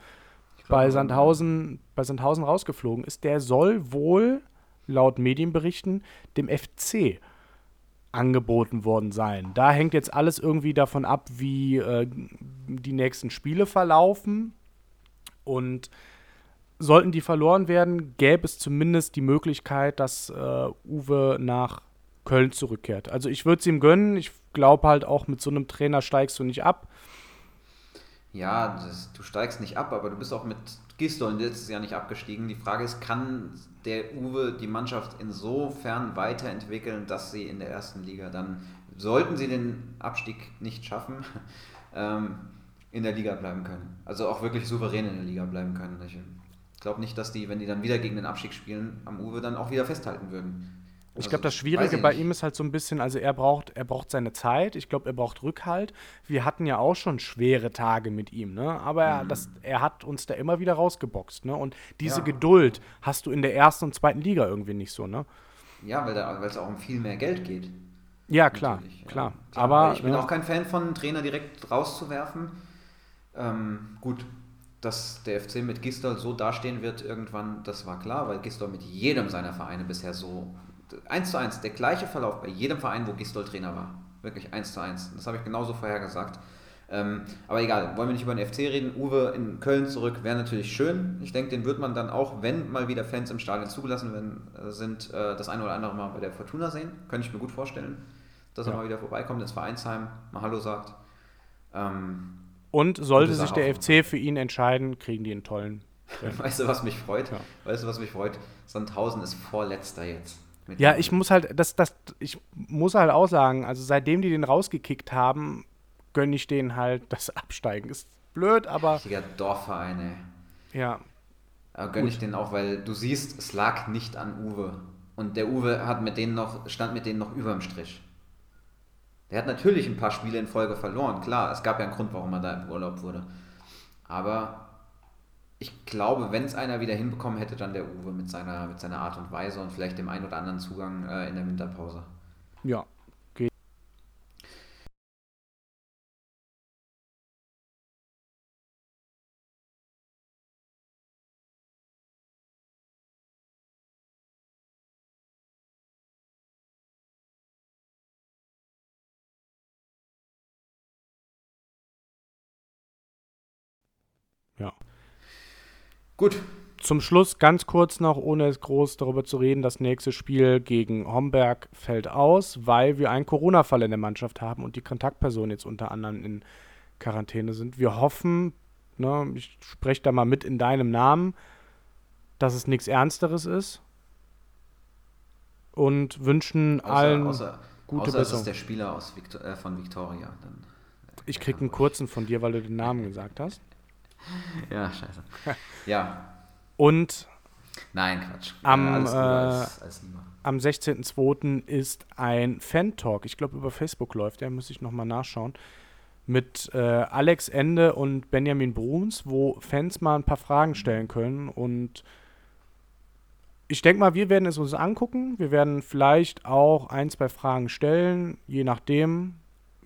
bei, Sandhausen, bei Sandhausen rausgeflogen ist, der soll wohl laut Medienberichten dem FC angeboten worden sein. Da hängt jetzt alles irgendwie davon ab, wie äh, die nächsten Spiele verlaufen. Und sollten die verloren werden, gäbe es zumindest die Möglichkeit, dass äh, Uwe nach Köln zurückkehrt. Also ich würde es ihm gönnen. Ich glaube halt auch, mit so einem Trainer steigst du nicht ab. Ja, das, du steigst nicht ab, aber du bist auch mit Gistol letztes Jahr nicht abgestiegen. Die Frage ist, kann der Uwe die Mannschaft insofern weiterentwickeln, dass sie in der ersten Liga dann, sollten sie den Abstieg nicht schaffen, ähm, in der Liga bleiben können. Also auch wirklich souverän in der Liga bleiben können. Ich glaube nicht, dass die, wenn die dann wieder gegen den Abstieg spielen, am Uwe dann auch wieder festhalten würden. Ich glaube, das Schwierige bei ihm ist halt so ein bisschen, also er braucht, er braucht seine Zeit, ich glaube, er braucht Rückhalt. Wir hatten ja auch schon schwere Tage mit ihm, ne? Aber er, mhm. das, er hat uns da immer wieder rausgeboxt, ne? Und diese ja. Geduld hast du in der ersten und zweiten Liga irgendwie nicht so, ne? Ja, weil es auch um viel mehr Geld geht. Ja, klar, Natürlich, klar. Ja. Aber ich bin ja. auch kein Fan von, Trainer direkt rauszuwerfen. Ähm, gut, dass der FC mit Gistol so dastehen wird irgendwann, das war klar, weil Gistol mit jedem seiner Vereine bisher so eins zu eins, der gleiche Verlauf bei jedem Verein, wo Gistol Trainer war. Wirklich eins zu eins. Das habe ich genauso vorher gesagt. Ähm, aber egal, wollen wir nicht über den FC reden. Uwe in Köln zurück wäre natürlich schön. Ich denke, den wird man dann auch, wenn mal wieder Fans im Stadion zugelassen werden, äh, sind, äh, das eine oder andere Mal bei der Fortuna sehen. Könnte ich mir gut vorstellen, dass ja. er mal wieder vorbeikommt ins Vereinsheim, mal Hallo sagt. Ähm, Und sollte sich der FC für ihn entscheiden, kriegen die einen tollen. weißt du, was mich freut? Ja. Weißt du, was mich freut? Sandhausen ist Vorletzter jetzt. Ja, ich muss halt, das, das, ich muss halt auch sagen, also seitdem die den rausgekickt haben, gönne ich denen halt das Absteigen. Ist blöd, aber. Richtiger Dorfverein, ey. Ja. Aber gönne ich denen auch, weil du siehst, es lag nicht an Uwe. Und der Uwe hat mit denen noch, stand mit denen noch über dem Strich. Der hat natürlich ein paar Spiele in Folge verloren, klar. Es gab ja einen Grund, warum er da im Urlaub wurde. Aber ich glaube, wenn es einer wieder hinbekommen hätte, dann der Uwe mit seiner, mit seiner Art und Weise und vielleicht dem ein oder anderen Zugang äh, in der Winterpause. Ja. Gut. Zum Schluss ganz kurz noch, ohne groß darüber zu reden, das nächste Spiel gegen Homberg fällt aus, weil wir einen Corona-Fall in der Mannschaft haben und die Kontaktpersonen jetzt unter anderem in Quarantäne sind. Wir hoffen, ne, ich spreche da mal mit in deinem Namen, dass es nichts Ernsteres ist und wünschen außer, allen außer, gute außer Besserung. Außer der Spieler aus Victor, äh, von Victoria. Dann, ich krieg einen kurzen von dir, weil du den Namen gesagt hast ja, scheiße. Ja. Und Nein, Quatsch. Am, äh, am 16.02. ist ein Fan-Talk, ich glaube über Facebook läuft, der muss ich nochmal nachschauen, mit äh, Alex Ende und Benjamin Bruns, wo Fans mal ein paar Fragen stellen können. Und ich denke mal, wir werden es uns angucken. Wir werden vielleicht auch ein, zwei Fragen stellen, je nachdem,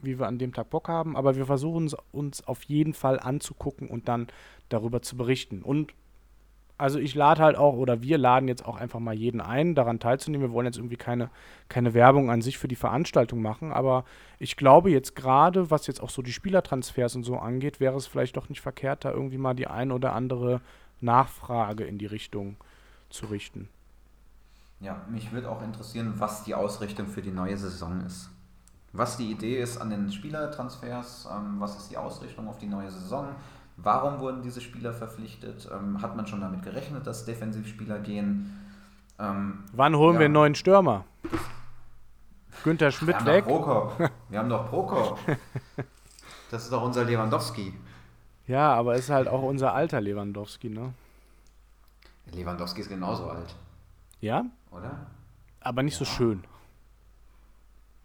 wie wir an dem Tag Bock haben, aber wir versuchen es uns auf jeden Fall anzugucken und dann darüber zu berichten. Und also ich lade halt auch, oder wir laden jetzt auch einfach mal jeden ein, daran teilzunehmen. Wir wollen jetzt irgendwie keine, keine Werbung an sich für die Veranstaltung machen, aber ich glaube jetzt gerade, was jetzt auch so die Spielertransfers und so angeht, wäre es vielleicht doch nicht verkehrt, da irgendwie mal die ein oder andere Nachfrage in die Richtung zu richten. Ja, mich würde auch interessieren, was die Ausrichtung für die neue Saison ist was die Idee ist an den Spielertransfers, ähm, was ist die Ausrichtung auf die neue Saison, warum wurden diese Spieler verpflichtet, ähm, hat man schon damit gerechnet, dass Defensivspieler gehen. Ähm, Wann holen ja. wir einen neuen Stürmer? Günther Schmidt wir weg. Wir haben doch Prokop. Das ist doch unser Lewandowski. Ja, aber ist halt auch unser alter Lewandowski, ne? Lewandowski ist genauso alt. Ja? Oder? Aber nicht ja. so schön.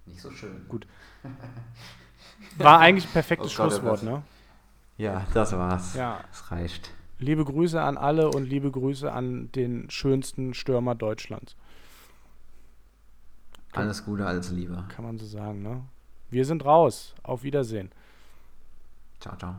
Nicht so schön. Gut. War eigentlich ein perfektes oh Gott, Schlusswort, ne? Ja, das war's. Ja. Es reicht. Liebe Grüße an alle und liebe Grüße an den schönsten Stürmer Deutschlands. Alles Gute, alles Liebe. Kann man so sagen, ne? Wir sind raus. Auf Wiedersehen. Ciao, ciao.